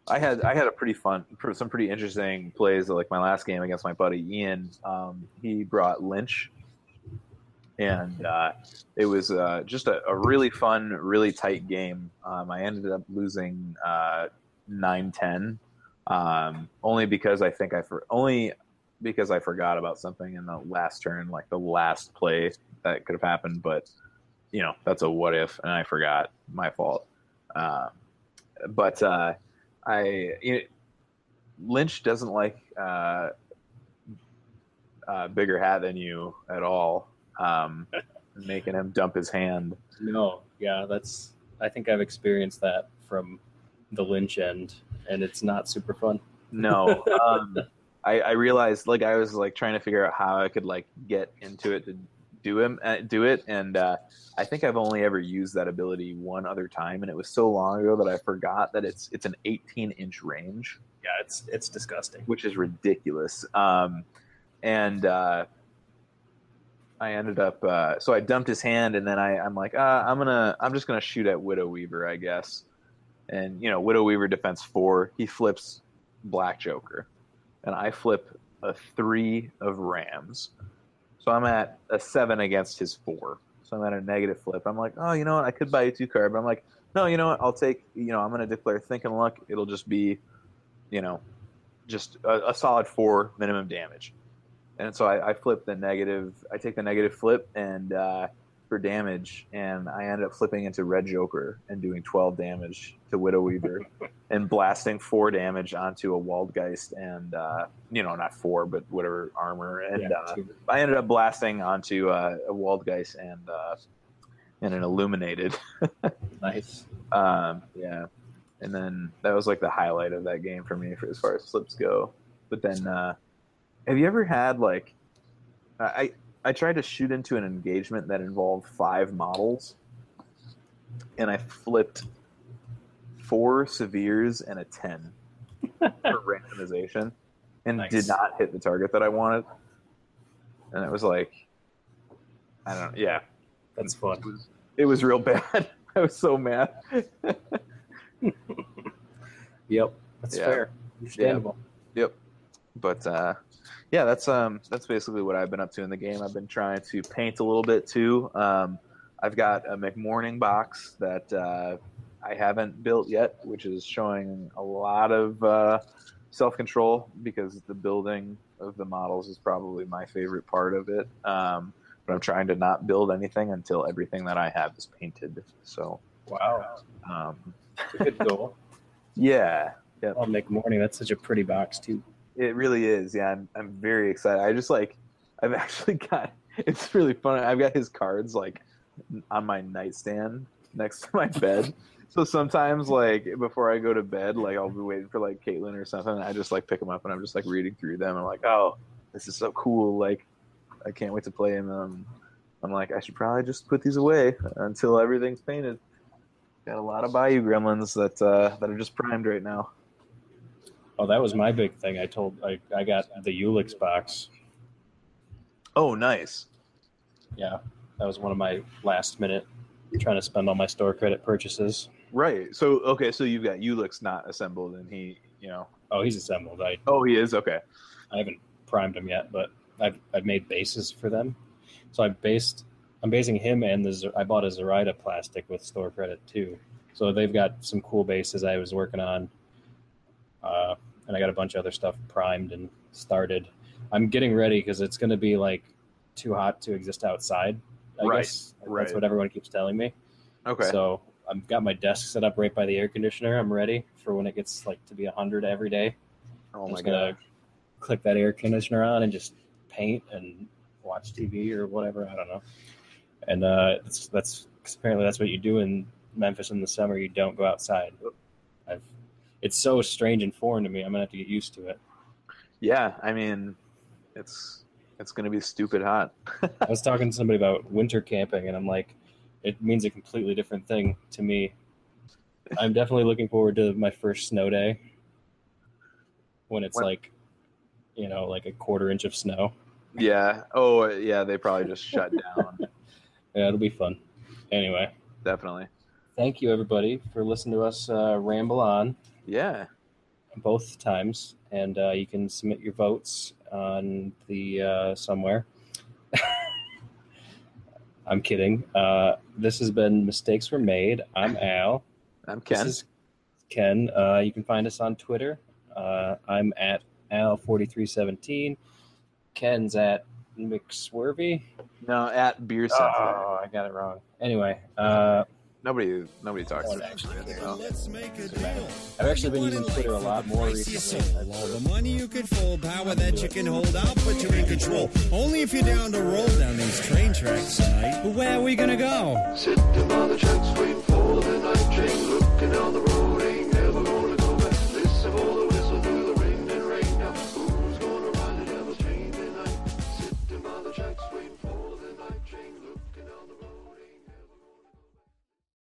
Speaker 4: I had I had a pretty fun, some pretty interesting plays. Like my last game against my buddy Ian, um, he brought Lynch, and uh, it was uh, just a, a really fun, really tight game. Um, I ended up losing uh, 9-10. Um, only because I think I for only because I forgot about something in the last turn, like the last play that could have happened. But you know, that's a what if, and I forgot. My fault. Um, but uh, I you know, Lynch doesn't like uh, uh, bigger hat than you at all, um, making him dump his hand.
Speaker 2: No, yeah, that's. I think I've experienced that from the Lynch end, and it's not super fun.
Speaker 4: No, um, I, I realized like I was like trying to figure out how I could like get into it to do him uh, do it, and uh, I think I've only ever used that ability one other time, and it was so long ago that I forgot that it's it's an 18 inch range.
Speaker 2: Yeah, it's it's disgusting.
Speaker 4: which is ridiculous. Um, and uh, I ended up uh, so I dumped his hand, and then I, I'm like, uh, I'm gonna I'm just gonna shoot at Widow Weaver, I guess. And you know, Widow Weaver defense four, he flips Black Joker, and I flip a three of Rams. So I'm at a seven against his four. So I'm at a negative flip. I'm like, oh, you know what? I could buy a two card, but I'm like, no, you know what? I'll take. You know, I'm gonna declare think and Luck. It'll just be, you know, just a, a solid four minimum damage. And so I, I flip the negative. I take the negative flip and uh, for damage, and I ended up flipping into Red Joker and doing 12 damage to Widow Weaver, and blasting four damage onto a Waldgeist and uh, you know not four but whatever armor. And
Speaker 2: Yeah,
Speaker 4: uh. I ended up blasting onto uh, a Waldgeist and uh, and an Illuminated.
Speaker 2: nice.
Speaker 4: Um, yeah, and then that was like the highlight of that game for me for as far as flips go. But then, uh, have you ever had like, I I tried to shoot into an engagement that involved five models, and I flipped four severes and a ten for randomization, and
Speaker 2: Nice.
Speaker 4: did not hit the target that I wanted. And it was like, I don't know, yeah,
Speaker 2: That's fun.
Speaker 4: it was, it was real bad. I was so mad.
Speaker 2: Yep, that's
Speaker 4: Yeah.
Speaker 2: fair. Understandable.
Speaker 4: Yep, but uh, yeah, that's um that's basically what I've been up to in the game. I've been trying to paint a little bit too. Um, I've got a McMourning box that uh, I haven't built yet, which is showing a lot of uh, self control because the building of the models is probably my favorite part of it. Um, but I'm trying to not build anything until everything that I have is painted. So
Speaker 2: Wow,
Speaker 4: um,
Speaker 2: a good goal.
Speaker 4: yeah,
Speaker 2: I'll make morning. That's such a pretty box too.
Speaker 4: It really is. Yeah, I'm, I'm very excited. I just like, I've actually got, it's really fun. I've got his cards like on my nightstand next to my bed. So sometimes, like, before I go to bed, like, I'll be waiting for like Caitlin or something. I just like pick them up and I'm just like reading through them. I'm like, oh, this is so cool. Like, I can't wait to play him. Um, I'm like, I should probably just put these away until everything's painted. Got a lot of Bayou Gremlins that uh, that are just primed right now.
Speaker 2: Oh, that was my big thing. I told I, I got the Ulix box.
Speaker 4: Oh, nice.
Speaker 2: Yeah, that was one of my last minute trying to spend all my store credit purchases.
Speaker 4: Right. So okay. So you've got Ulix not assembled, and he, you know.
Speaker 2: Oh, he's assembled. I
Speaker 4: Oh, he is. Okay.
Speaker 2: I haven't primed him yet, but I've I've made bases for them. So I based I'm basing him and the I bought a Zoraida plastic with store credit too. So they've got some cool bases I was working on, uh, and I got a bunch of other stuff primed and started. I'm getting ready because it's going to be like too hot to exist outside. I
Speaker 4: Right,
Speaker 2: guess
Speaker 4: right.
Speaker 2: that's what everyone keeps telling me.
Speaker 4: Okay.
Speaker 2: So I've got my desk set up right by the air conditioner. I'm ready for when it gets like to be 100 every day.
Speaker 4: oh
Speaker 2: I'm
Speaker 4: my god.
Speaker 2: click that air conditioner on and just paint and watch TV or whatever. I don't know. And uh, that's that's 'cause apparently that's what you do in Memphis in the summer. You don't go outside. I've it's so strange and foreign to me. I'm gonna have to get used to it.
Speaker 4: Yeah. I mean, it's it's gonna be stupid hot.
Speaker 2: I was talking to somebody about winter camping, and I'm like, it means a completely different thing to me. I'm definitely looking forward to my first snow day when it's
Speaker 4: When-
Speaker 2: like, you know, like a quarter inch of snow.
Speaker 4: yeah. Oh yeah. They probably just shut down.
Speaker 2: Yeah, it'll be fun. Anyway,
Speaker 4: Definitely.
Speaker 2: thank you everybody for listening to us uh, ramble on
Speaker 4: Yeah.
Speaker 2: both times, and uh, you can submit your votes on the uh, somewhere. I'm kidding. Uh, this has been mistakes were made. I'm Al.
Speaker 4: I'm
Speaker 2: This
Speaker 4: Ken.
Speaker 2: is Ken. Uh, you can find us on Twitter. Uh, I'm at Al4317. Ken's at McSwervy.
Speaker 4: No, at beer sensitive.
Speaker 2: Oh, I got it wrong. Anyway, uh,
Speaker 4: Nobody, nobody talks.
Speaker 2: one
Speaker 4: about
Speaker 2: actually
Speaker 4: it.
Speaker 2: cares.
Speaker 4: No.
Speaker 5: Let's make a deal.
Speaker 2: I've actually been using Twitter a lot more
Speaker 5: Price your
Speaker 2: recently.
Speaker 5: soul. All the money you could fold, power that you can hold, I'll put you in control. Only if you're down to roll down these train tracks tonight. But where are we gonna go?
Speaker 6: Sitting on the jet stream for the night train, look